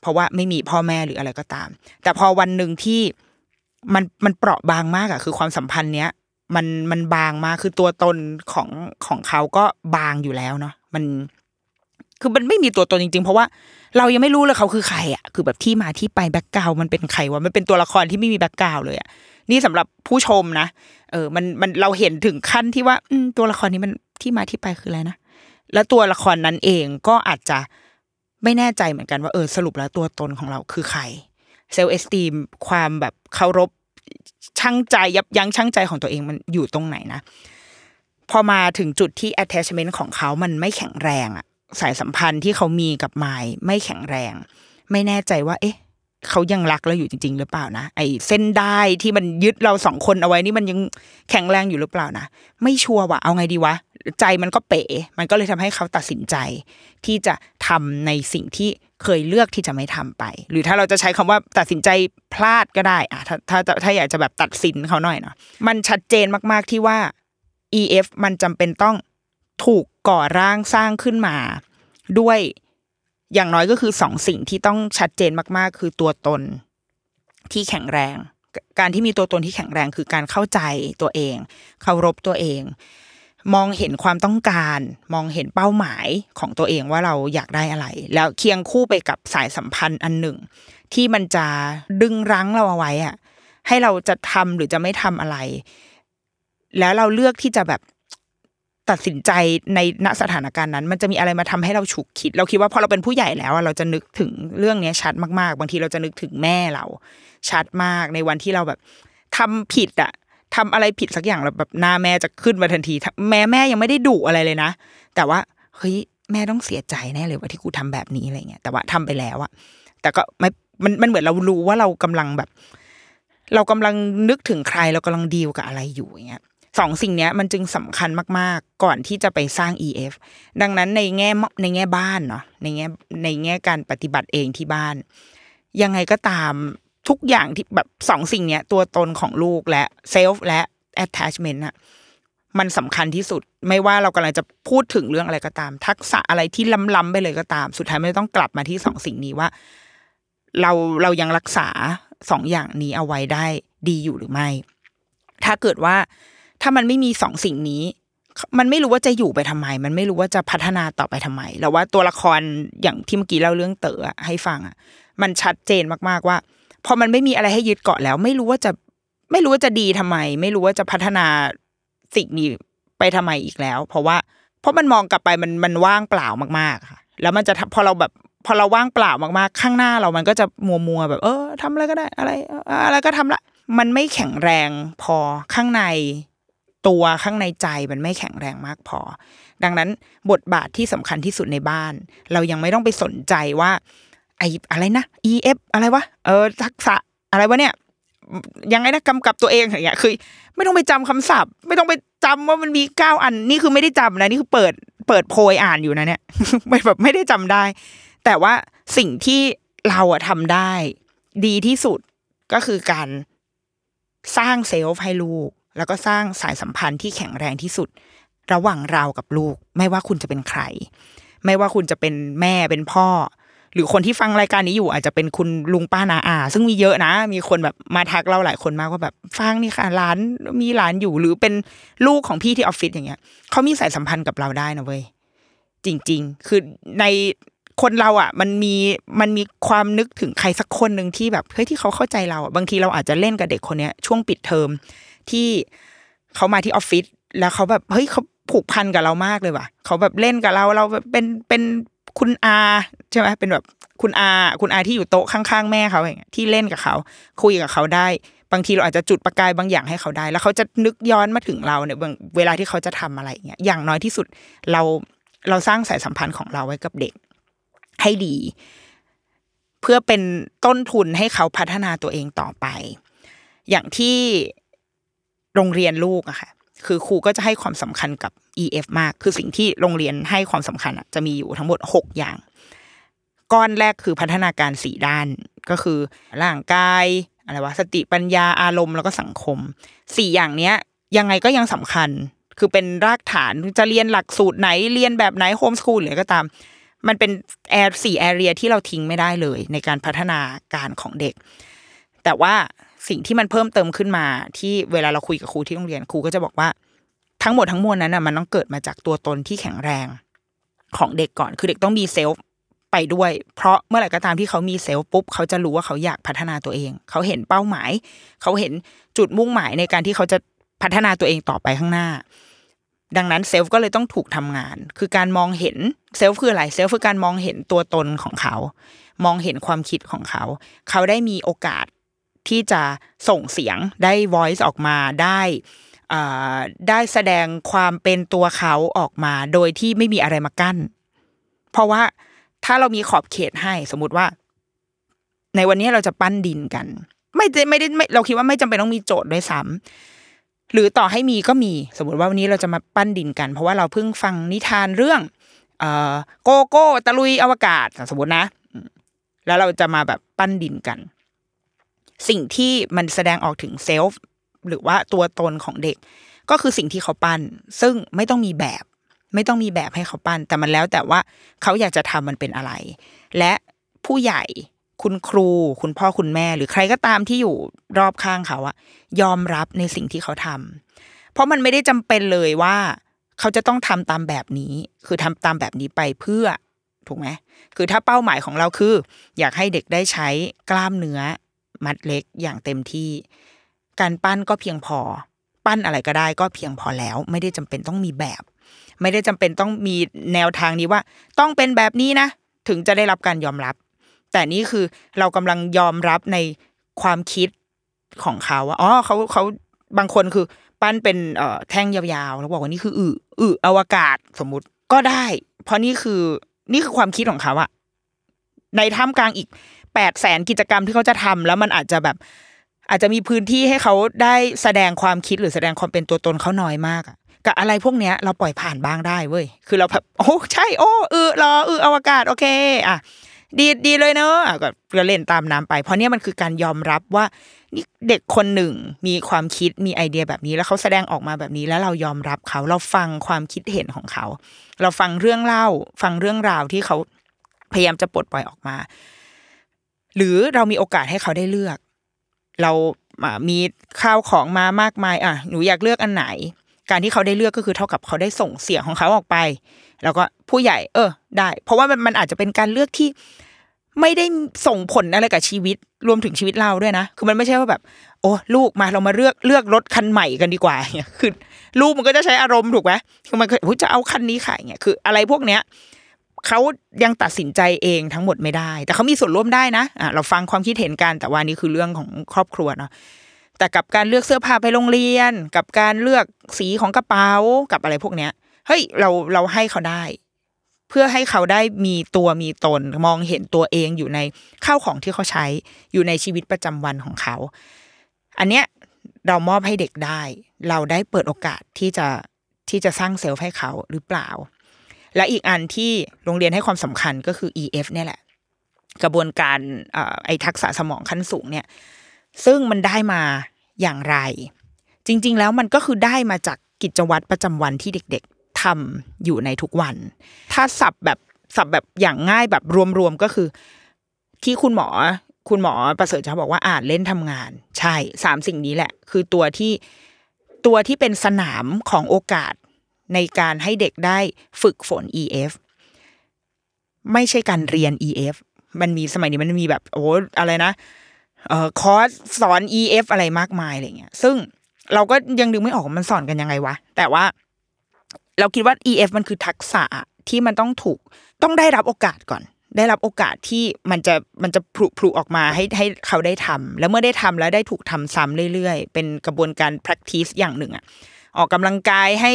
เพราะว่าไม่มีพ่อแม่หรืออะไรก็ตาม แต่พอวันหนึ่งที่มันมันเปราะบางมากอะคือความสัมพันธ์เนี้ย มันมันบางมากคือตัวตนของของเขาก็บางอยู่แล้วเนาะมันคือมันไม่มีตัวตนจริง ๆ เพราะว่าเรายังไม่รู้เลยเขาคือใครอะคือแบบที่มาที่ไป background มันเป็นใครวะมันเป็นตัวละครที่ไม่มี background เลยอะนี่สำหรับผู้ชมนะเออมันมันเราเห็นถึงขั้นที่ว่า อืตัวละครนี้มันที่มาที่ไปคืออะไรนะแล้วตัวละครนั้นเองก็อาจจะไม่แน่ใจเหมือนกันว่าเออสรุปแล้วตัวตนของเราคือใครเซลล์เอสตีมความแบบเคารพ ช่างใจยับยั้งช่างใจของตัวเองมันอยู่ตรงไหนนะพอมาถึงจุดที่ attachment ของเขามันไม่แข็งแรงอะสายสัมพันธ์ที่เขามีกับไมล์ไม่แข็งแรง ไม่แน่ใจว่า เอ๊ะเขายังรักเราอยู่จริง ๆ หรือเปล่านะไอ้เส้นได้ที่มันยึดเราสองคนเอาไว้นี่มันยังแข็งแรงอยู่หรือเปล่านะไม่ชัวร์ว่ะเอาไงดีวะใจมันก็เป๋ มันก็เลยทำให้เขาตัดสินใจ ที่จะทำในสิ่งที่ เคยเลือกที่จะไม่ทำไป หรือถ้าเราจะใช้คำว่าตัดสินใจพลาดก็ได้อะถ้าถ้าถ้าอยากจะแบบตัดสินเขาหน่อยเนาะมันชัดเจนมากๆที่ว่า EF มันจำเป็นต้องถูกก่อร่างสร้างขึ้นมา ด้วยอย่างน้อยก็คือสองสิ่งที่ต้องชัดเจนมากๆ คือตัวตนที่แข็งแรง การที่มีตัวตนที่แข็งแรงคือการเข้าใจตัวเองเคารพตัวเอง มองเห็นความต้องการ มองเห็นเป้าหมายของตัวเองว่าเราอยากได้อะไร แล้วเคียงคู่ไปกับสายสัมพันธ์อันหนึ่ง ที่มันจะดึงรั้งเราเอาไว้อะให้เราจะทำหรือจะไม่ทำอะไร แล้วเราเลือกที่จะแบบตัดสินใจในณสถานการณ์นั้น มันจะมีอะไรมาทำให้เราฉุกคิด เราคิดว่าพอเราเป็นผู้ใหญ่แล้วเราจะนึกถึงเรื่องนี้ชัดมากๆ บางทีเราจะนึกถึงแม่เรา ชัดมากในวันที่เราแบบทำผิดอะ ทำอะไรผิดสักอย่างแล้วแบบหน้าแม่จะขึ้นมาทันที แม่แม่ยังไม่ได้ดุอะไรเลยนะ แต่ว่าเฮ้ยแม่ต้องเสียใจแน่เลยว่าที่กูทำแบบนี้อะไรเงี้ยแต่ว่าทำไปแล้วอะแต่ก็ไม่มันมันเหมือนเรารู้ว่าเรากำลังแบบ เรากำลังนึกถึงใครเรากำลังดีลกับอะไรอยู่อย่างเงี้ยสองสิ่งเนี้ยมันจึงสำคัญมากๆ ก่อนที่จะไปสร้าง EF ดังนั้นในแง่ในแง่บ้านเนาะในแง่ในแง่การปฏิบัติเองที่บ้าน ยังไงก็ตาม ทุกอย่างที่แบบสองสิ่งเนี้ย ตัวตนของลูกและเซลฟ์และ attachment อะมันสำคัญที่สุดไม่ว่าเรากำลังจะพูดถึงเรื่องอะไรก็ตาม ทักษะอะไรที่ล้ำๆไปเลยก็ตาม สุดท้ายไม่ต้องกลับมาที่สองสิ่งนี้ว่า เราเรายังรักษาสองอย่างนี้เอาไว้ได้ดีอยู่หรือไม่ ถ้าเกิดว่าถ้ามันไม่มีสองสิ่งนี้ มันไม่รู้ว่าจะอยู่ไปทำไม มันไม่รู้ว่าจะพัฒนาต่อไปทำไม แล้วว่าตัวละครอย่างที่เมื่อกี้เล่าเรื่องเต๋อให้ฟังอะ มันชัดเจนมากๆว่า พอมันไม่มีอะไรให้ยึดเกาะแล้ว ไม่รู้ว่าจะไม่รู้ว่าจะดีทำไม ไม่รู้ว่าจะพัฒนาสิ่งนี้ไปทำไมอีกแล้ว เพราะว่าเพราะมันมองกลับไปมันมันว่างเปล่ามากๆค่ะ แล้วมันจะพอเราแบบพอเราว่างเปล่ามากๆ ข้างหน้าเรามันก็จะมัวมัวแบบ เออทำอะไรก็ได้อะไรอะไรก็ทำละ มันไม่แข็งแรงพอข้างในตัวข้างในใจมันไม่แข็งแรงมากพอ ดังนั้นบทบาทที่สำคัญที่สุดในบ้าน เรายังไม่ต้องไปสนใจว่า ไออะไรนะ EF อะไรวะเออทักษะอะไรวะเนี่ยยังไงนะกำกับตัวเองอย่างเงี้ยคือ ไม่ต้องไปจำคำศัพท์ ไม่ต้องไปจำว่ามันมีเก้าอันนี่คือไม่ได้จำนะนี่คือเปิดเปิดโพยอ่านอยู่นะเนี่ยไม่แบบไม่ได้จำได้ แต่ว่าสิ่งที่เราอะทำได้ ดีที่สุดก็คือการสร้างเซลฟ์ให้ลูก แล้วก็สร้างสายสัมพันธ์ที่แข็งแรงที่สุด ระหว่างเรากับลูก ไม่ว่าคุณจะเป็นใคร ไม่ว่าคุณจะเป็นแม่เป็นพ่อ หรือคนที่ฟังรายการนี้อยู่อาจจะเป็นคุณลุงป้านาอา ซึ่งมีเยอะนะ มีคนแบบมาทักเราหลายคนมากว่าแบบฟังนี่ค่ะร้านมีร้านอยู่หรือเป็นลูกของพี่ที่ออฟฟิศอย่างเงี้ยเขามีสายสัมพันธ์กับเราได้นะเว้ยจริง ๆ คือในคนเราอะ มันมีมันมีความนึกถึงใครสักคนหนึ่งที่แบบเฮ้ยที่เขาเข้าใจเราอะบางทีเราอาจจะเล่นกับเด็กคนเนี้ยช่วงปิดเทอมที่เขามาที่ออฟฟิศแล้วเขาแบบเฮ้ยเขาผูกพันกับเรามากเลยว่ะเขาแบบเล่นกับเราเราเป็นเป็น คุณอาใช่ไหมเป็นแบบคุณอาคุณอาที่อยู่โต๊ะข้างๆแม่เขาอย่างเงี้ยที่เล่นกับเขาคุยกับเขาได้ บางทีเราอาจจะจุดประกายบางอย่างให้เขาได้ แล้วเขาจะนึกย้อนมาถึงเราเนี่ยบางเวลาที่เขาจะทำอะไรอย่างเงี้ยอย่างน้อยที่สุดเราเราสร้างสายสัมพันธ์ของเราไว้กับเด็ก ให้ดี เพื่อเป็นต้นทุนให้เขาพัฒนาตัวเองต่อไป อย่างที่โรงเรียนลูกอะค่ะ คือครูก็จะให้ความสำคัญกับ EF มาก คือสิ่งที่โรงเรียนให้ความสำคัญอะจะมีอยู่ทั้งหมดหกอย่าง ก้อนแรกคือพัฒนาการสี่ด้านก็คือร่างกายอะไรวะสติปัญญาอารมณ์แล้วก็สังคมสี่อย่างเนี้ย ยังไงก็ยังสำคัญ คือเป็นรากฐานจะเรียนหลักสูตรไหนเรียนแบบไหน homeschool หรือก็ตาม มันเป็น area สี่ area ที่เราทิ้งไม่ได้เลย ในการพัฒนาการของเด็ก แต่ว่า สิ่งที่มันเพิ่มเติมขึ้นมา ที่เวลาเราคุยกับครูที่โรงเรียนครูก็จะบอกว่าทั้งหมดทั้งมวลนั้นน่ะมันต้องเกิดมาจากตัวตนที่แข็งแรงของเด็กก่อน คือเด็กต้องมี self ไปด้วย เพราะเมื่อไหร่ก็ตามที่เขามี self ปุ๊บ เขาจะรู้ว่าเขาอยากพัฒนาตัวเอง เขาเห็นเป้าหมาย เขาเห็นจุดมุ่งหมายในการที่เขาจะพัฒนาตัวเองต่อไปข้างหน้า ดังนั้นเซลฟ์ก็เลยต้องถูกทำงาน คือการมองเห็นเซลฟ์คืออะไรเซลฟ์คือการมองเห็นตัวตนของเขา มองเห็นความคิดของเขา เขาได้มีโอกาส ที่จะส่งเสียงได้ voice ออกมาได้ได้แสดงความเป็นตัวเขาออกมา โดยที่ไม่มีอะไรมากั้น เพราะว่าถ้าเรามีขอบเขตให้สมมติว่า ในวันนี้เราจะปั้นดินกัน ไม่ไม่ได้ไม่เราคิดว่าไม่จำเป็นต้องมีโจทย์ด้วยซ้ำหรือต่อให้มีก็มี สมมติว่าวันนี้เราจะมาปั้นดินกัน เพราะว่าเราเพิ่งฟังนิทานเรื่อง เอ่อโกโก้ตะลุยอวกาศสมมตินะ แล้วเราจะมาแบบปั้นดินกัน สิ่งที่มันแสดงออกถึงเซลฟ์หรือว่าตัวตนของเด็ก ก็คือสิ่งที่เขาปั้น ซึ่งไม่ต้องมีแบบ ไม่ต้องมีแบบให้เขาปั้น แต่มันแล้วแต่ว่าเขาอยากจะทำมันเป็นอะไร และผู้ใหญ่คุณครู คุณพ่อคุณแม่ หรือใครก็ตามที่อยู่รอบข้างเขาอะยอมรับในสิ่งที่เขาทำเพราะมันไม่ได้จำเป็นเลยว่าเขาจะต้องทำตามแบบนี้ คือทำตามแบบนี้ไปเพื่อถูกไหมคือถ้าเป้าหมายของเราคือ อยากให้เด็กได้ใช้กล้ามเนื้อ มัดเล็กอย่างเต็มที่ การปั้นก็เพียงพอ ปั้นอะไรก็ได้ก็เพียงพอแล้ว ไม่ได้จำเป็นต้องมีแบบ ไม่ได้จำเป็นต้องมีแนวทางนี้ว่า ต้องเป็นแบบนี้นะ ถึงจะได้รับการยอมรับ แต่นี่คือเรากำลังยอมรับในความคิดของเขาว่าอ๋อเขาเขาบางคนคือปั้นเป็นเอ่อแท่งยาวๆแล้วบอกว่านี่คืออืออืออวกาศสมมุติก็ได้ เพราะนี่คือนี่คือความคิดของเขาอะในท่ามกลางอีก แปดแสนกิจกรรมที่เขาจะทำแล้วมันอาจจะแบบ อาจจะมีพื้นที่ให้เขาได้แสดงความคิดหรือแสดงความเป็นตัวตนเขาน้อยมากอะกับอะไรพวกเนี้ยเราปล่อยผ่านบ้างได้เว้ย คือเราแบบโอ้ใช่โอ้เออรอเอออวกาศโอเคอะดีดีเลยเนอะก็เล่นตามน้ำไป เพราะเนี้ยมันคือการยอมรับว่านี่เด็กคนหนึ่งมีความคิดมีไอเดียแบบนี้แล้วเขาแสดงออกมาแบบนี้แล้วเรายอมรับเขาเราฟังความคิดเห็นของเขา เราฟังเรื่องเล่า ฟังเรื่องราวที่เขาพยายามจะปลดปล่อยออกมา หรือเรามีโอกาสให้เขาได้เลือก เรามีข้าวของมามากมายอะหนูอยากเลือกอันไหน การที่เขาได้เลือกก็คือเท่ากับเขาได้ส่งเสียงของเขาออกไป แล้วก็ผู้ใหญ่ เออ ได้ เพราะว่ามันมันอาจจะเป็นการเลือกที่ไม่ได้ส่งผลอะไรกับชีวิตรวมถึงชีวิตเราด้วยนะ คือมันไม่ใช่ว่าแบบ โอ้ลูกมาเรามาเลือกเลือกรถคันใหม่กันดีกว่าเนี่ยคือลูกมันก็จะใช้อารมณ์ถูกไหมคือมันจะเอาคันนี้ขายเนี่ยคืออะไรพวกเนี้ย เขายังตัดสินใจเองทั้งหมดไม่ได้ แต่เขามีส่วนร่วมได้นะอะเราฟังความคิดเห็นกันแต่ว่านี่คือเรื่องของครอบครัวเนาะแต่กับการเลือกเสื้อผ้าไปโรงเรียน กับการเลือกสีของกระเป๋ากับอะไรพวกเนี้ยเฮ้ยเราเราให้เขาได้ เพื่อให้เขาได้มีตัวมีตนมองเห็นตัวเองอยู่ในข้าวของที่เขาใช้อยู่ในชีวิตประจำวันของเขา อันเนี้ยเรามอบให้เด็กได้ เราได้เปิดโอกาสที่จะที่จะสร้างเซลล์ให้เขาหรือเปล่า และอีกอันที่โรงเรียนให้ความสำคัญก็คือ EF เนี่ยแหละ กระบวนการไอทักษะสมองขั้นสูงเนี่ย ซึ่งมันได้มาอย่างไร จริง ๆ แล้วมันก็คือได้มาจากกิจวัตรประจำวันที่เด็ก ๆทำอยู่ในทุกวัน ถ้าสับแบบสับแบบอย่างง่ายแบบรวม ๆ ก็คือ ที่คุณหมอคุณหมอประเสริฐจะบอกว่าอ่านเล่นทำงาน ใช่สามสิ่งนี้แหละ คือตัวที่ตัวที่เป็นสนามของโอกาส ในการให้เด็กได้ฝึกฝน EF ไม่ใช่การเรียน EF มันมีสมัยนี้มันมีแบบโอ้อะไรนะเอ่อคอร์สสอน EF อะไรมากมายอะไรเงี้ย ซึ่งเราก็ยังดึงไม่ออกมันสอนกันยังไงวะ แต่ว่า เราคิดว่า EF มันคือทักษะที่มันต้องถูกต้องได้รับโอกาสก่อน ได้รับโอกาสที่มันจะมันจะผุผุออกมาให้ให้เขาได้ทำแล้วเมื่อได้ทำแล้วได้ถูกทำซ้ำเรื่อยๆ เป็นกระบวนการ practice อย่างหนึ่งอะออกกำลังกายให้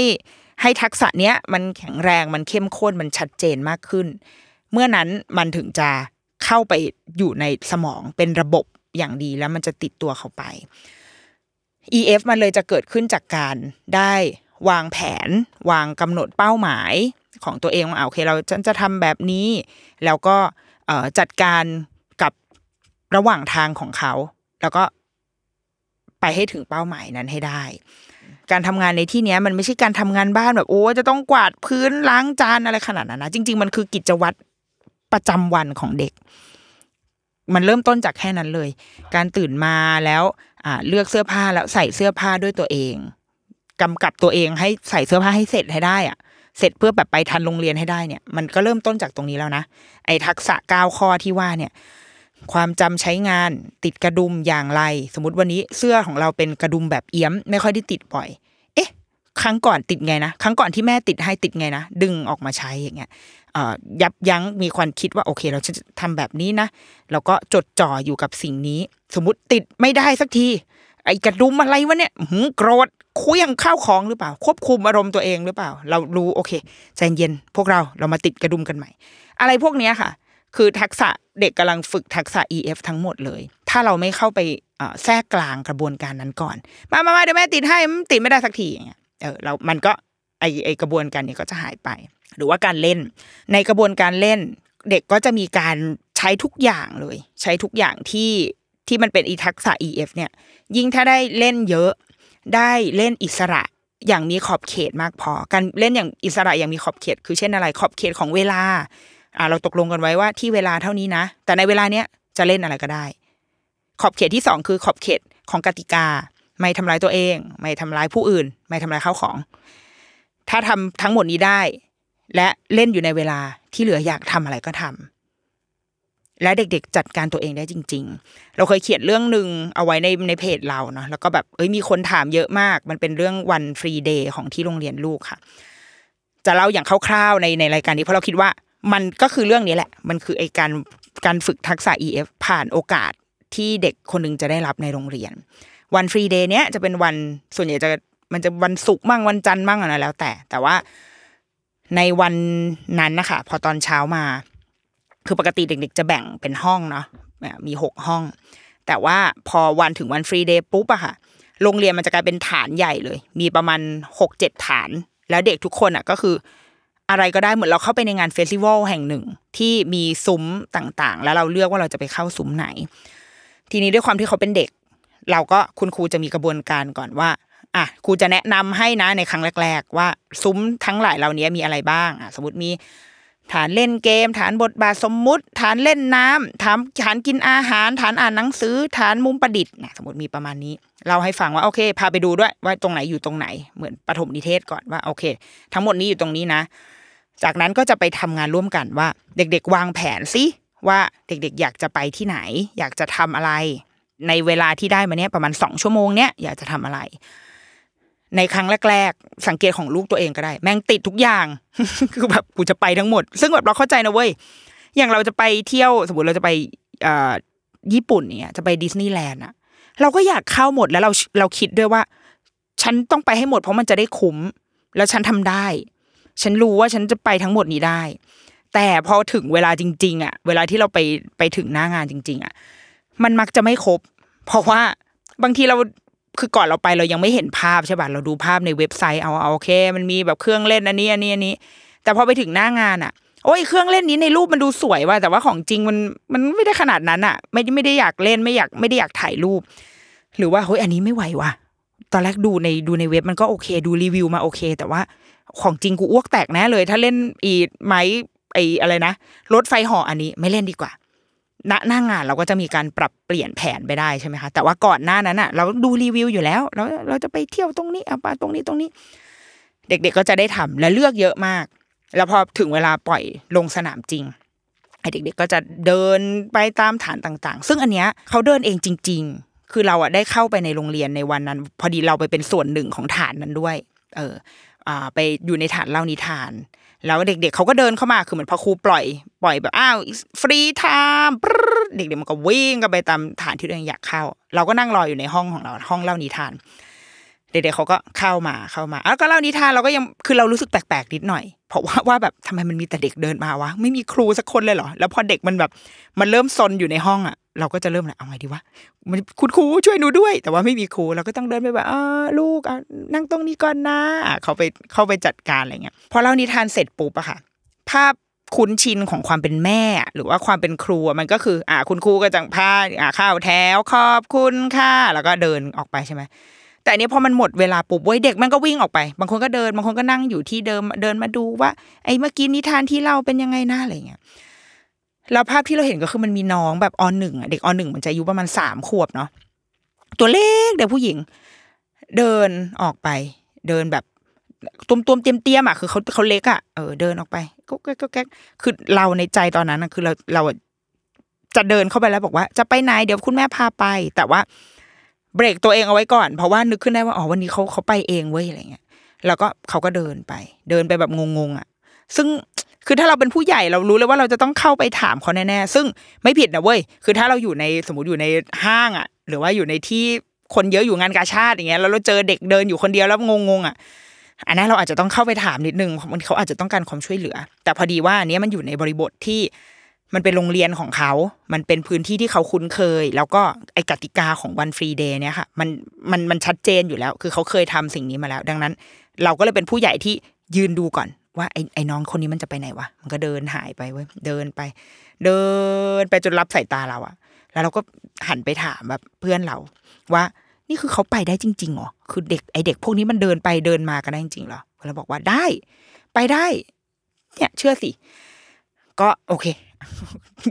ให้ทักษะเนี้ยมันแข็งแรงมันเข้มข้นมันชัดเจนมากขึ้น เมื่อนั้นมันถึงจะเข้าไปอยู่ในสมองเป็นระบบอย่างดีแล้วมันจะติดตัวเขาไป EF มันเลยจะเกิดขึ้นจากการได้วางแผน วางกำหนดเป้าหมายของตัวเองว่าอ่าโอเคเราจะจะทำแบบนี้ แล้วก็จัดการกับระหว่างทางของเขา แล้วก็ไปให้ถึงเป้าหมายนั้นให้ได้ การทำงานในที่เนี้ยมันไม่ใช่การทำงานบ้านแบบโอ้จะต้องกวาดพื้นล้างจานอะไรขนาดนั้นนะจริง ๆ มันคือกิจวัตรประจำวันของเด็ก มันเริ่มต้นจากแค่นั้นเลย การตื่นมาแล้วอ่าเลือกเสื้อผ้าแล้วใส่เสื้อผ้าด้วยตัวเองกำกับตัวเองให้ใส่เสื้อผ้าให้เสร็จให้ได้อะเสร็จเพื่อแบบไปทันโรงเรียนให้ได้เนี่ย มันก็เริ่มต้นจากตรงนี้แล้วนะไอ้ทักษะก้าข้อที่ว่าเนี่ย ความจำใช้งานติดกระดุมอย่างไร สมมติวันนี้เสื้อของเราเป็นกระดุมแบบเอี้ยม ไม่ค่อยได้ติดบ่อย เอ๊ะ ครั้งก่อนติดไงนะครั้งก่อนที่แม่ติดให้ติดไงนะดึงออกมาใช้อย่างเงี้ยยับยั้งมีความคิดว่าโอเค เราจะทำแบบนี้นะแล้วก็จดจ่ออยู่กับสิ่งนี้ สมมติติดไม่ได้สักที ไอ้กระดุมอะไรวะเนี่ยหืมโกรธคุยงข้าวของหรือเปล่า ควบคุมอารมณ์ตัวเองหรือเปล่า เรารู้โอเคใจเย็นพวกเราเรามาติดกระดุมกันใหม่ อะไรพวกเนี้ยค่ะ คือทักษะเด็กกำลังฝึกทักษะ EF ทั้งหมดเลย ถ้าเราไม่เข้าไปแทรกกลางกระบวนการนั้นก่อน มามามาเดี๋ยวแม่ติดให้มันติดไม่ได้สักทีอย่างเงี้ยเออเรามันก็ไอไอกระบวนการนี้ก็จะหายไป หรือว่าการเล่น ในกระบวนการเล่น เด็กก็จะมีการใช้ทุกอย่างเลย ใช้ทุกอย่างที่ที่มันเป็นอีทักษะ EF เนี่ย ยิ่งถ้าได้เล่นเยอะได้เล่นอิสระอย่างมีขอบเขตมากพอ การเล่นอย่างอิสระอย่างมีขอบเขต คือเช่นอะไรขอบเขตของเวลา อ่าเราตกลงกันไว้ว่าที่เวลาเท่านี้นะ แต่ในเวลาเนี้ยจะเล่นอะไรก็ได้ ขอบเขตที่สองคือขอบเขตของกติกา ไม่ทำร้ายตัวเอง ไม่ทำร้ายผู้อื่น ไม่ทำร้ายข้าวของ ถ้าทำทั้งหมดนี้ได้ และเล่นอยู่ในเวลาที่เหลืออยากทำอะไรก็ทำและเด็กๆ จัดการตัวเองได้จริง ๆ เราเคยเขียนเรื่องหนึ่งเอาไว้ในในเพจเราเนาะ แล้วก็แบบเอ้ยมีคนถามเยอะมาก มันเป็นเรื่องวันฟรีเดย์ของที่โรงเรียนลูกค่ะ จะเล่าอย่างคร่าวๆในในรายการนี้เพราะเราคิดว่า มันก็คือเรื่องนี้แหละ มันคือไอการการฝึกทักษะ EF ผ่านโอกาสที่เด็กคนหนึงจะได้รับในโรงเรียน วัน free day เนี้ยจะเป็นวันส่วนใหญ่จะมันจะวันศุกร์มั่งวันจันทร์มั่งอะไรแล้วแต่ แต่ว่าในวันนั้นนะคะพอตอนเช้ามา คือปกติเด็ก ๆ จะแบ่งเป็นห้องเนาะมีหกห้อง แต่ว่าพอวันถึงวัน free day ปุ๊บอะค่ะโรงเรียนมันจะกลายเป็นฐานใหญ่เลย มีประมาณหกเจ็ดฐาน แล้วเด็กทุกคนอะก็คือ อะไรก็ได้เหมือนเราเข้าไปในงาน festival แห่งหนึ่ง ที่มีซุ้มต่างๆ แล้วเราเลือกว่าเราจะไปเข้าซุ้มไหน ทีนี้ด้วยความที่เขาเป็นเด็ก เราก็คุณครูจะมีกระบวนการก่อนว่าอะครูจะแนะนำให้นะในครั้งแรก ๆ ว่าซุ้มทั้งหลายเหล่านี้มีอะไรบ้างอะสมมติมีฐานเล่นเกม ฐานบทบาทสมมุติ ฐานเล่นน้ำฐานฐานกินอาหาร ฐานอ่านหนังสือ ฐานมุมประดิษฐ์นะสมมติมีประมาณนี้ เราให้ฟังว่าโอเค พาไปดูด้วยว่าตรงไหนอยู่ตรงไหนเหมือนปฐมนิเทศก่อนว่าโอเค ทั้งหมดนี้อยู่ตรงนี้นะ จากนั้นก็จะไปทำงานร่วมกันว่า เด็กๆ วางแผนสิว่าเด็กๆ อยากจะไปที่ไหน อยากจะทำอะไร ในเวลาที่ได้มาเนี้ยประมาณสองชั่วโมงเนี้ยอยากจะทำอะไร ในครั้งแรกๆ สังเกตของลูกตัวเองก็ได้ แม่งติดทุกอย่าง คือแบบกูจะไปทั้งหมด ซึ่งแบบเราเข้าใจนะเว้ยอย่างเราจะไปเที่ยวสมมติเราจะไปอ่อญี่ปุ่นเนี่ยจะไปดิสนีย์แลนด์อะเราก็อยากเข้าหมดแล้วเราเราคิดด้วยว่า ฉันต้องไปให้หมดเพราะมันจะได้คุ้ม แล้วฉันทำได้ ฉันรู้ว่าฉันจะไปทั้งหมดนี้ได้ แต่พอถึงเวลาจริง ๆ อะ เวลาที่เราไปไปถึงหน้างานจริง ๆ อะ มันมักจะไม่ครบ เพราะว่าบางทีเราคือก่อนเราไปเรายังไม่เห็นภาพใช่ป่ะเราดูภาพในเว็บไซต์เอาเอาโอเค มันมีแบบเครื่องเล่นอันนี้อันนี้อันนี้ แต่พอไปถึงหน้างานอะโอ้ยเครื่องเล่นนี้ในรูปมันดูสวยว่ะแต่ว่าของจริงมันมันไม่ได้ขนาดนั้นอะ ไม่ไม่ได้อยากเล่นไม่อยากไม่ได้อยากถ่ายรูป หรือว่าเฮ้ยอันนี้ไม่ไหวว่ะตอนแรกดูในดูในเว็บมันก็โอเค ดูรีวิวมาโอเค แต่ว่า ของจริงกูอ้วกแตกแน่เลย ถ้าเล่นอีไม้ไอ้อะไรนะรถไฟห่ออันนี้ไม่เล่นดีกว่าณหน้างานเราก็จะมีการปรับเปลี่ยนแผนไปได้ใช่ไหมคะแต่ว่าก่อนหน้านั้นอะ เราดูรีวิวอยู่แล้วเราเราจะไปเที่ยวตรงนี้เอาไปตรงนี้ตรงนี้ เด็กๆก็จะได้ทำและเลือกเยอะมาก แล้วพอถึงเวลาปล่อยลงสนามจริงไอเด็กๆก็จะเดินไปตามฐานต่างๆ ซึ่งอันเนี้ยเขาเดินเองจริง ๆ คือเราอะได้เข้าไปในโรงเรียนในวันนั้น พอดีเราไปเป็นส่วนหนึ่งของฐานนั้นด้วย เออ ไปอยู่ในฐานเล่านิทาน แล้วเด็กๆเขาก็เดินเข้ามาคือเหมือนพอครูปล่อยปล่อยแบบอ้าว free time เด็กๆมันก็วิ่งกันไปตามฐานที่ตัวเองอยากเข้า เราก็นั่งรออยู่ในห้องของเราห้องเล่านิทาน เด็กๆเขาก็เข้ามาเข้ามาแล้วก็เล่านิทานเราก็ยังคือเรารู้สึกแปลกๆนิดหน่อย เพราะว่าว่าแบบทำไมมันมีแต่เด็กเดินมาวะไม่มีครูสักคนเลยเหรอแล้วพอเด็กมันแบบมันเริ่มซนอยู่ในห้องอะ เราก็จะเริ่มเลยเอาไงดีวะมันคุณครูช่วยหนูด้วย แต่ว่าไม่มีครูเราก็ต้องเดินไปแบบอ่าลูกอะนั่งตรงนี้ก่อนนะเขาไปเข้าไปจัดการอะไรเงี้ยพอเล่านิทานเสร็จปุ๊บอะค่ะ ภาพคุ้นชินของความเป็นแม่ หรือว่าความเป็นครูมันก็คือ อ่า คุณครูก็จังพาอ่าข้าวแถวขอบคุณค่ะแล้วก็เดินออกไปใช่ไหมแต่อันนี้พอมันหมดเวลาปุ๊บเว้ยเด็กมันก็วิ่งออกไป บางคนก็เดินบางคนก็นั่งอยู่ที่เดิมเดินมาดูว่า ไอ้เมื่อกี้นิทานที่เล่าเป็นยังไงนะอะไรเงี้ย แล้วภาพที่เราเห็นก็คือมันมีน้องแบบอหนึ่งอะเด็กอหนึ่งมันจะอายุประมาณสามขวบเนาะตัวเล็กเด็กผู้หญิง เดินออกไป เดินแบบตุ้มตุ้มเตียมเตียมอะคือเขาเขาเล็กอะเออเดินออกไปก็แก๊กก็แก๊กคือเราในใจตอนนั้นนะคือเราเราจะเดินเข้าไปแล้วบอกว่า จะไปไหนเดี๋ยวคุณแม่พาไป แต่ว่า เบรกตัวเองเอาไว้ก่อน เพราะว่านึกขึ้นได้ว่าอ๋อวันนี้เขาเขาไปเองเว้ยอะไรเงี้ยแล้วก็เขาก็เดินไป เดินไปแบบงงๆอะ ซึ่ง คือถ้าเราเป็นผู้ใหญ่เรารู้เลยว่าเราจะต้องเข้าไปถามเขาแน่ๆซึ่งไม่ผิดนะเว้ยคือถ้าเราอยู่ในสมมติอยู่ในห้างอะ หรือว่าอยู่ในที่คนเยอะอยู่งานกาชาติอย่างเงี้ยแล้วเราเจอเด็กเดินอยู่คนเดียวแล้วงงๆอะอันนั้นเราอาจจะต้องเข้าไปถามนิดนึงมันเขาอาจจะต้องการความช่วยเหลือ แต่พอดีว่าอันนี้มันอยู่ในบริบทที่มันเป็นโรงเรียนของเขา มันเป็นพื้นที่ที่เขาคุ้นเคย แล้วก็ไอกติกาของวันฟรีเดย์เนี่ยค่ะ มัน มัน มันชัดเจนอยู่แล้ว คือเขาเคยทำสิ่งนี้มาแล้ว ดังนั้น เราก็เลยเป็นผู้ใหญ่ที่ยืนดูก่อน ว่าไอ้ไอ้น้องคนนี้มันจะไปไหนวะ มันก็เดินหายไปเว้ย เดินไป เดินไปจนรับสายตาเราอะแล้วเราก็หันไปถามแบบเพื่อนเรา ว่านี่คือเขาไปได้จริงๆเหรอ คือเด็กไอเด็กพวกนี้มันเดินไปเดินมากันได้จริงๆเหรอเราบอกว่าได้ ไปได้ เนี่ยเชื่อสิ ก็โอเค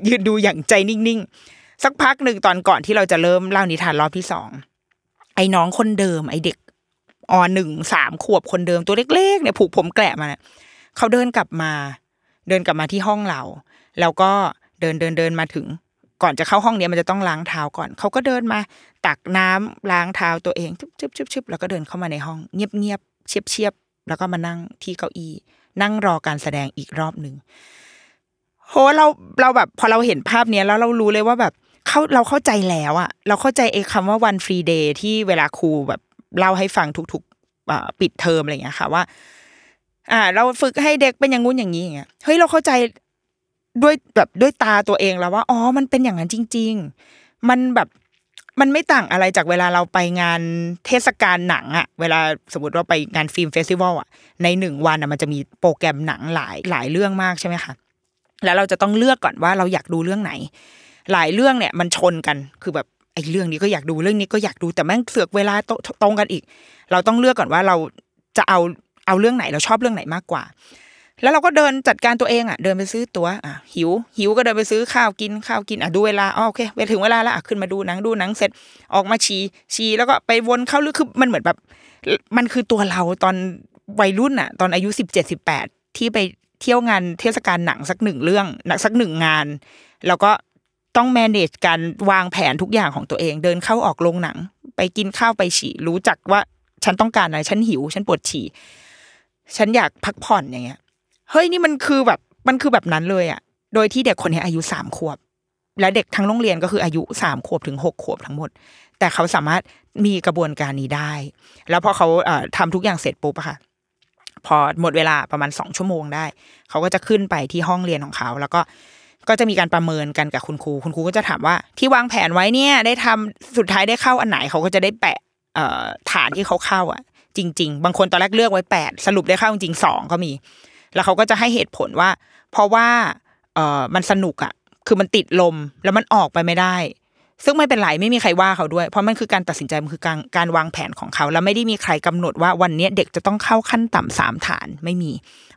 ยืนดูอย่างใจนิ่งๆ สักพักหนึ่งตอนก่อนที่เราจะเริ่มเล่านิทานรอบที่สอง ไอ้น้องคนเดิม ไอ้เด็กอหนึ่งสามขวบคนเดิมตัวเล็กๆเนี่ยผูกผมแกละมานี่ย เขาเดินกลับมา เดินกลับมาที่ห้องเรา แล้วก็เดินเดินเดินมาถึง ก่อนจะเข้าห้องเนี้ยมันจะต้องล้างเท้าก่อน เขาก็เดินมาตักน้ำล้างเท้าตัวเองชึบชึบชึบชึบแล้วก็เดินเข้ามาในห้อง เงียบเงียบเชียบเชียบแล้วก็มานั่งที่เก้าอี้นั่งรอการแสดงอีกรอบหนึ่งโหเราเราแบบพอเราเห็นภาพเนี้ยแล้วเรารู้เลยว่าแบบเขาเราเข้าใจแล้วอะเราเข้าใจไอ้คำว่าวันฟรีเดย์ที่เวลาครูแบบเล่าให้ฟังทุกๆปิดเทอมอะไรอย่างเงี้ยค่ะว่า อ่า เราฝึกให้เด็กเป็นอย่างงู้นอย่างนี้อย่างเงี้ยเฮ้ยเราเข้าใจด้วยแบบด้วยตาตัวเองแล้วว่าอ๋อมันเป็นอย่างนั้นจริง ๆ มันแบบมันไม่ต่างอะไรจากเวลาเราไปงานเทศกาลหนังอะเวลาสมมติว่าไปงานฟิล์มเฟสติวัลอะในหนึ่งวันอะมันจะมีโปรแกรมหนังหลายหลายเรื่องมากใช่ไหมคะแล้วเราจะต้องเลือกก่อนว่าเราอยากดูเรื่องไหน หลายเรื่องเนี่ยมันชนกันคือแบบไอ้เรื่องนี้ก็อยากดูเรื่องนี้ก็อยากดูแต่แม่งเสือกเวลาตรงกันอีก เราต้องเลือกก่อนว่าเราจะเอา เอาเรื่องไหนเราชอบเรื่องไหนมากกว่า แล้วเราก็เดินจัดการตัวเองอะ เดินไปซื้อตัวอะหิว หิวก็เดินไปซื้อข้าวกินข้าวกินอะดูเวลาอ๋อโอเคไปถึงเวลาแล้วอะขึ้นมาดูหนังดูหนังเสร็จออกมาฉี่ฉี่แล้วก็ไปวนเข้าลึกคือมันเหมือนแบบ มันคือตัวเราตอนวัยรุ่นอะ ตอนอายุสิบเจ็ดสิบแปดที่ไปเที่ยวงานเทศกาลหนังสักหนึ่งเรื่องหนักสักหนึ่งงาน แล้วก็ต้อง manage การวางแผนทุกอย่างของตัวเอง เดินเข้าออกโรงหนัง ไปกินข้าวไปฉี่รู้จักว่าฉันต้องการอะไรฉันหิว ฉันปวดฉี่ ฉันอยากพักผ่อนอย่างเงี้ย เฮ้ยนี่มันคือแบบมันคือแบบนั้นเลยอะ โดยที่เด็กคนนี้อายุสามขวบ และเด็กทั้งโรงเรียนก็คืออายุสามขวบถึงหกขวบทั้งหมด แต่เขาสามารถมีกระบวนการนี้ได้ แล้วพอเขาเอ่อทำทุกอย่างเสร็จปุ๊บอะค่ะ พอหมดเวลาประมาณสองชั่วโมงได้ เขาก็จะขึ้นไปที่ห้องเรียนของเขา แล้วก็ก็จะมีการประเมินกันกับคุณครู คุณครูก็จะถามว่าที่วางแผนไว้เนี่ย ได้ทำสุดท้ายได้เข้าอันไหนเขาก็จะได้แปะเอ่อฐานที่เขาเข้าอะ จริง ๆ บางคนตอนแรกเลือกไว้แปดสรุปได้เข้าจริงสองก็มี แล้วเขาก็จะให้เหตุผลว่า เพราะว่าเออมันสนุกอะคือมันติดลมแล้วมันออกไปไม่ได้ ซึ่งไม่เป็นไรไม่มีใครว่าเขาด้วย เพราะมันคือการตัดสินใจมันคือการการวางแผนของเขา แล้วไม่ได้มีใครกำหนดว่าวันนี้เด็กจะต้องเข้าขั้นต่ำสามฐานไม่มี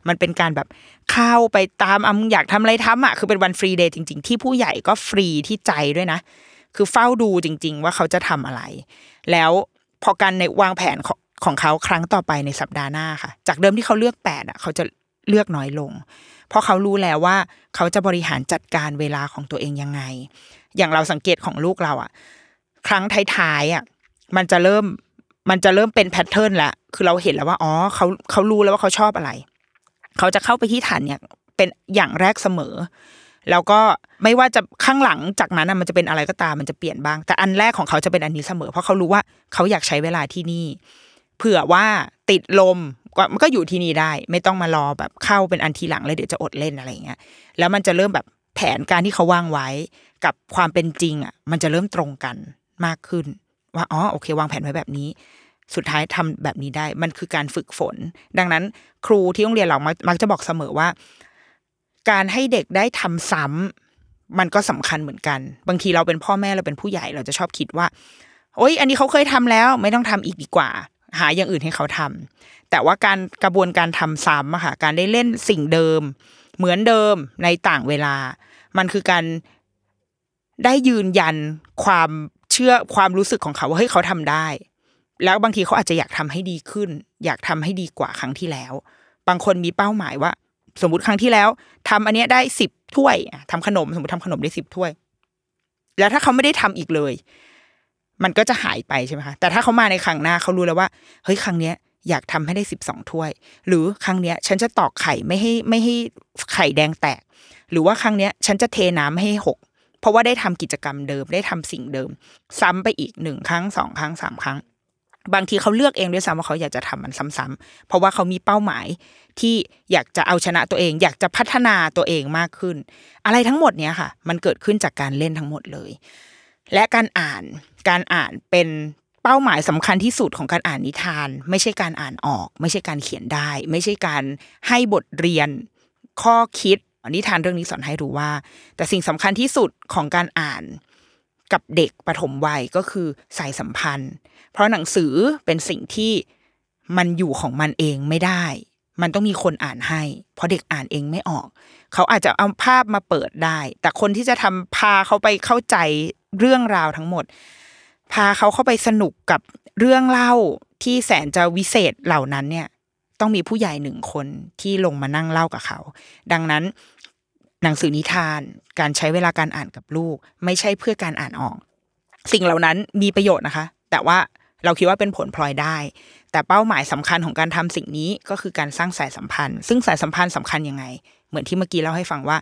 มันเป็นการแบบเข้าไปตามอะมึงอยากทำอะไรทำอะคือเป็นวันฟรีเดย์จริง ๆ ที่ผู้ใหญ่ก็ฟรีที่ใจด้วยนะ คือเฝ้าดูจริง ๆ ว่าเขาจะทำอะไร แล้วพอการในวางแผน ของเขาครั้งต่อไปในสัปดาห์หน้าค่ะ จากเดิมที่เขาเลือกแปดอะเขาจะเลือกน้อยลง เพราะเขารู้แล้วว่าเขาจะบริหารจัดการเวลาของตัวเองยังไง อย่างเราสังเกตของลูกเราอะ ครั้งท้ายๆอะมันจะเริ่มมันจะเริ่มเป็นแพทเทิร์นละคือเราเห็นแล้วว่าอ๋อเขาเขารู้แล้วว่าเขาชอบอะไร เขาจะเข้าไปที่ฐานเนี่ยเป็นอย่างแรกเสมอ แล้วก็ไม่ว่าจะข้างหลังจากนั้นมันจะเป็นอะไรก็ตามมันจะเปลี่ยนบ้าง แต่อันแรกของเขาจะเป็นอันนี้เสมอ เพราะเขารู้ว่าเขาอยากใช้เวลาที่นี่ เผื่อว่าติดลมก็มันก็อยู่ที่นี่ได้ ไม่ต้องมารอแบบเข้าเป็นอันทีหลังเลยเดี๋ยวจะอดเล่นอะไรเงี้ยแล้วมันจะเริ่มแบบแผนการที่เขาวางไว้ กับความเป็นจริงอะ มันจะเริ่มตรงกันมากขึ้น ว่าอ๋อโอเค วางแผนไว้แบบนี้ สุดท้ายทำแบบนี้ได้ มันคือการฝึกฝน ดังนั้น ครูที่โรงเรียนเรามักมักจะบอกเสมอว่า การให้เด็กได้ทำซ้ำมันก็สำคัญเหมือนกัน บางทีเราเป็นพ่อแม่เราเป็นผู้ใหญ่เราจะชอบคิดว่าโอ๊ยอันนี้เขาเคยทำแล้ว ไม่ต้องทำอีกดีกว่า หาอย่างอื่นให้เขาทำแต่ว่าการกระบวนการทำซ้ำอะค่ะการได้เล่นสิ่งเดิม เหมือนเดิมในต่างเวลา มันคือการได้ยืนยันความเชื่อความรู้สึกของเขาว่าเฮ้ยเขาทำได้ แล้วบางทีเขาอาจจะอยากทำให้ดีขึ้น อยากทำให้ดีกว่าครั้งที่แล้ว บางคนมีเป้าหมายว่า สมมติครั้งที่แล้วทำอันเนี้ยได้สิบถ้วยอะทำขนมสมมติทำขนมได้สิบถ้วย แล้วถ้าเขาไม่ได้ทำอีกเลย มันก็จะหายไปใช่ไหมคะแต่ถ้าเขามาในครั้งหน้าเขารู้แล้วว่าเฮ้ยครั้งเนี้ยอยากทำให้ได้สิบสองถ้วย หรือครั้งเนี้ย ฉันจะตอกไข่ไม่ให้ไม่ให้ไข่แดงแตก หรือว่าครั้งเนี้ย ฉันจะเทน้ำให้หกเพราะว่าได้ทำกิจกรรมเดิมได้ทำสิ่งเดิม ซ้ำไปอีกหนึ่งครั้งสองครั้งสามครั้ง บางทีเขาเลือกเองด้วยซ้ำว่าเขาอยากจะทำมันซ้ำๆเพราะว่าเขามีเป้าหมายที่อยากจะเอาชนะตัวเอง อยากจะพัฒนาตัวเองมากขึ้น อะไรทั้งหมดเนี้ยค่ะ มันเกิดขึ้นจากการเล่นทั้งหมดเลย และการอ่านการอ่านเป็นเป้าหมายสำคัญที่สุดของการอ่านนิทาน ไม่ใช่การอ่านออก ไม่ใช่การเขียนได้ ไม่ใช่การให้บทเรียนข้อคิดนิทานเรื่องนี้สอนให้รู้ว่า แต่สิ่งสำคัญที่สุดของการอ่านกับเด็กปฐมวัยก็คือสายสัมพันธ์ เพราะหนังสือเป็นสิ่งที่มันอยู่ของมันเองไม่ได้ มันต้องมีคนอ่านให้ เพราะเด็กอ่านเองไม่ออก เขาอาจจะเอาภาพมาเปิดได้ แต่คนที่จะทำพาเขาไปเข้าใจ เรื่องราวทั้งหมด พาเขาเข้าไปสนุกกับเรื่องเล่าที่แสนจะวิเศษเหล่านั้นเนี่ย ต้องมีผู้ใหญ่หนึ่งคนที่ลงมานั่งเล่ากับเขา ดังนั้นหนังสือนิทานการใช้เวลาการอ่านกับลูก ไม่ใช่เพื่อการอ่านออก สิ่งเหล่านั้นมีประโยชน์นะคะ แต่ว่าเราคิดว่าเป็นผลพลอยได้ แต่เป้าหมายสำคัญของการทำสิ่งนี้ก็คือการสร้างสายสัมพันธ์ ซึ่งสายสัมพันธ์สำคัญยังไง เหมือนที่เมื่อกี้เล่าให้ฟังว่า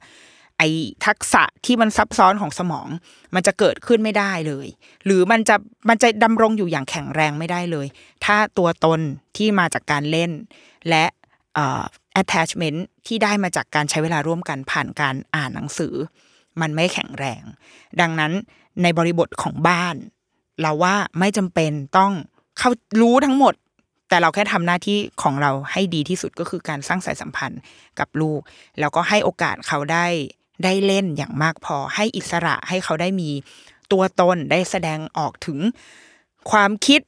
ไอ้ทักษะที่มันซับซ้อนของสมอง มันจะเกิดขึ้นไม่ได้เลย หรือมันจะมันจะดำรงอยู่อย่างแข็งแรงไม่ได้เลย ถ้าตัวตนที่มาจากการเล่น และ attachment ที่ได้มาจากการใช้เวลาร่วมกันผ่านการอ่านหนังสือ มันไม่แข็งแรง ดังนั้นในบริบทของบ้าน เราว่าไม่จำเป็นต้องเข้ารู้ทั้งหมด แต่เราแค่ทำหน้าที่ของเราให้ดีที่สุดก็คือการสร้างสายสัมพันธ์กับลูก แล้วก็ให้โอกาสเขาได้ ได้เล่นอย่างมากพอให้อิสระให้เขาได้มีตัวตนได้แสดงออกถึงความคิด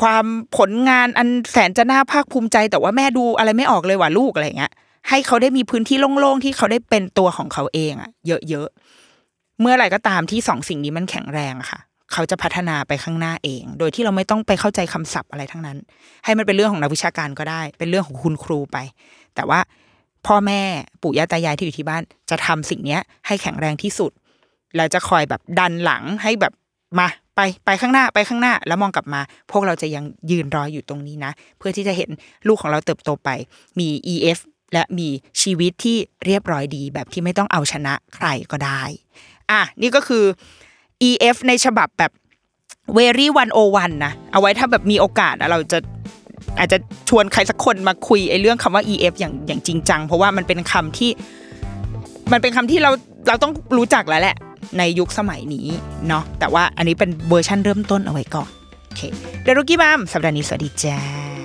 ความผลงานอันแสนจะน่าภาคภูมิใจ แต่ว่าแม่ดูอะไรไม่ออกเลยว่าลูกอะไรเงี้ยให้เขาได้มีพื้นที่โล่งๆที่เขาได้เป็นตัวของเขาเองอะเยอะๆเมื่อไหร่ก็ตามที่สองสิ่งนี้มันแข็งแรงอะค่ะ เขาจะพัฒนาไปข้างหน้าเอง โดยที่เราไม่ต้องไปเข้าใจคำศัพท์อะไรทั้งนั้น ให้มันเป็นเรื่องของนักวิชาการก็ได้ เป็นเรื่องของคุณครูไป แต่ว่า พ่อแม่ปู่ย่าตายายที่อยู่ที่บ้าน จะทำสิ่งเนี้ย ให้แข็งแรงที่สุดแล้วจะคอยแบบดันหลังให้แบบมาไปไปข้างหน้าไปข้างหน้า แล้วมองกลับมา พวกเราจะยังยืนรออยู่ตรงนี้นะ เพื่อที่จะเห็นลูกของเราเติบโตไป มี EF และมีชีวิตที่เรียบร้อยดีแบบที่ไม่ต้องเอาชนะใครก็ได้ อะ นี่ก็คือ EF ในฉบับแบบ very one o one นะ เอาไว้ถ้าแบบมีโอกาสเราจะ อาจจะชวนใครสักคนมาคุยไอ้เรื่องคำว่า EF อย่างอย่างจริงจัง เพราะว่ามันเป็นคำที่ มันเป็นคำที่เราเราต้องรู้จักแล้วแหละ ในยุคสมัยนี้เนาะแต่ว่าอันนี้เป็นเวอร์ชั่นเริ่มต้นเอาไว้ก่อนโอเคเดรุกี้บามสัปดาห์นี้สวัสดีจ้า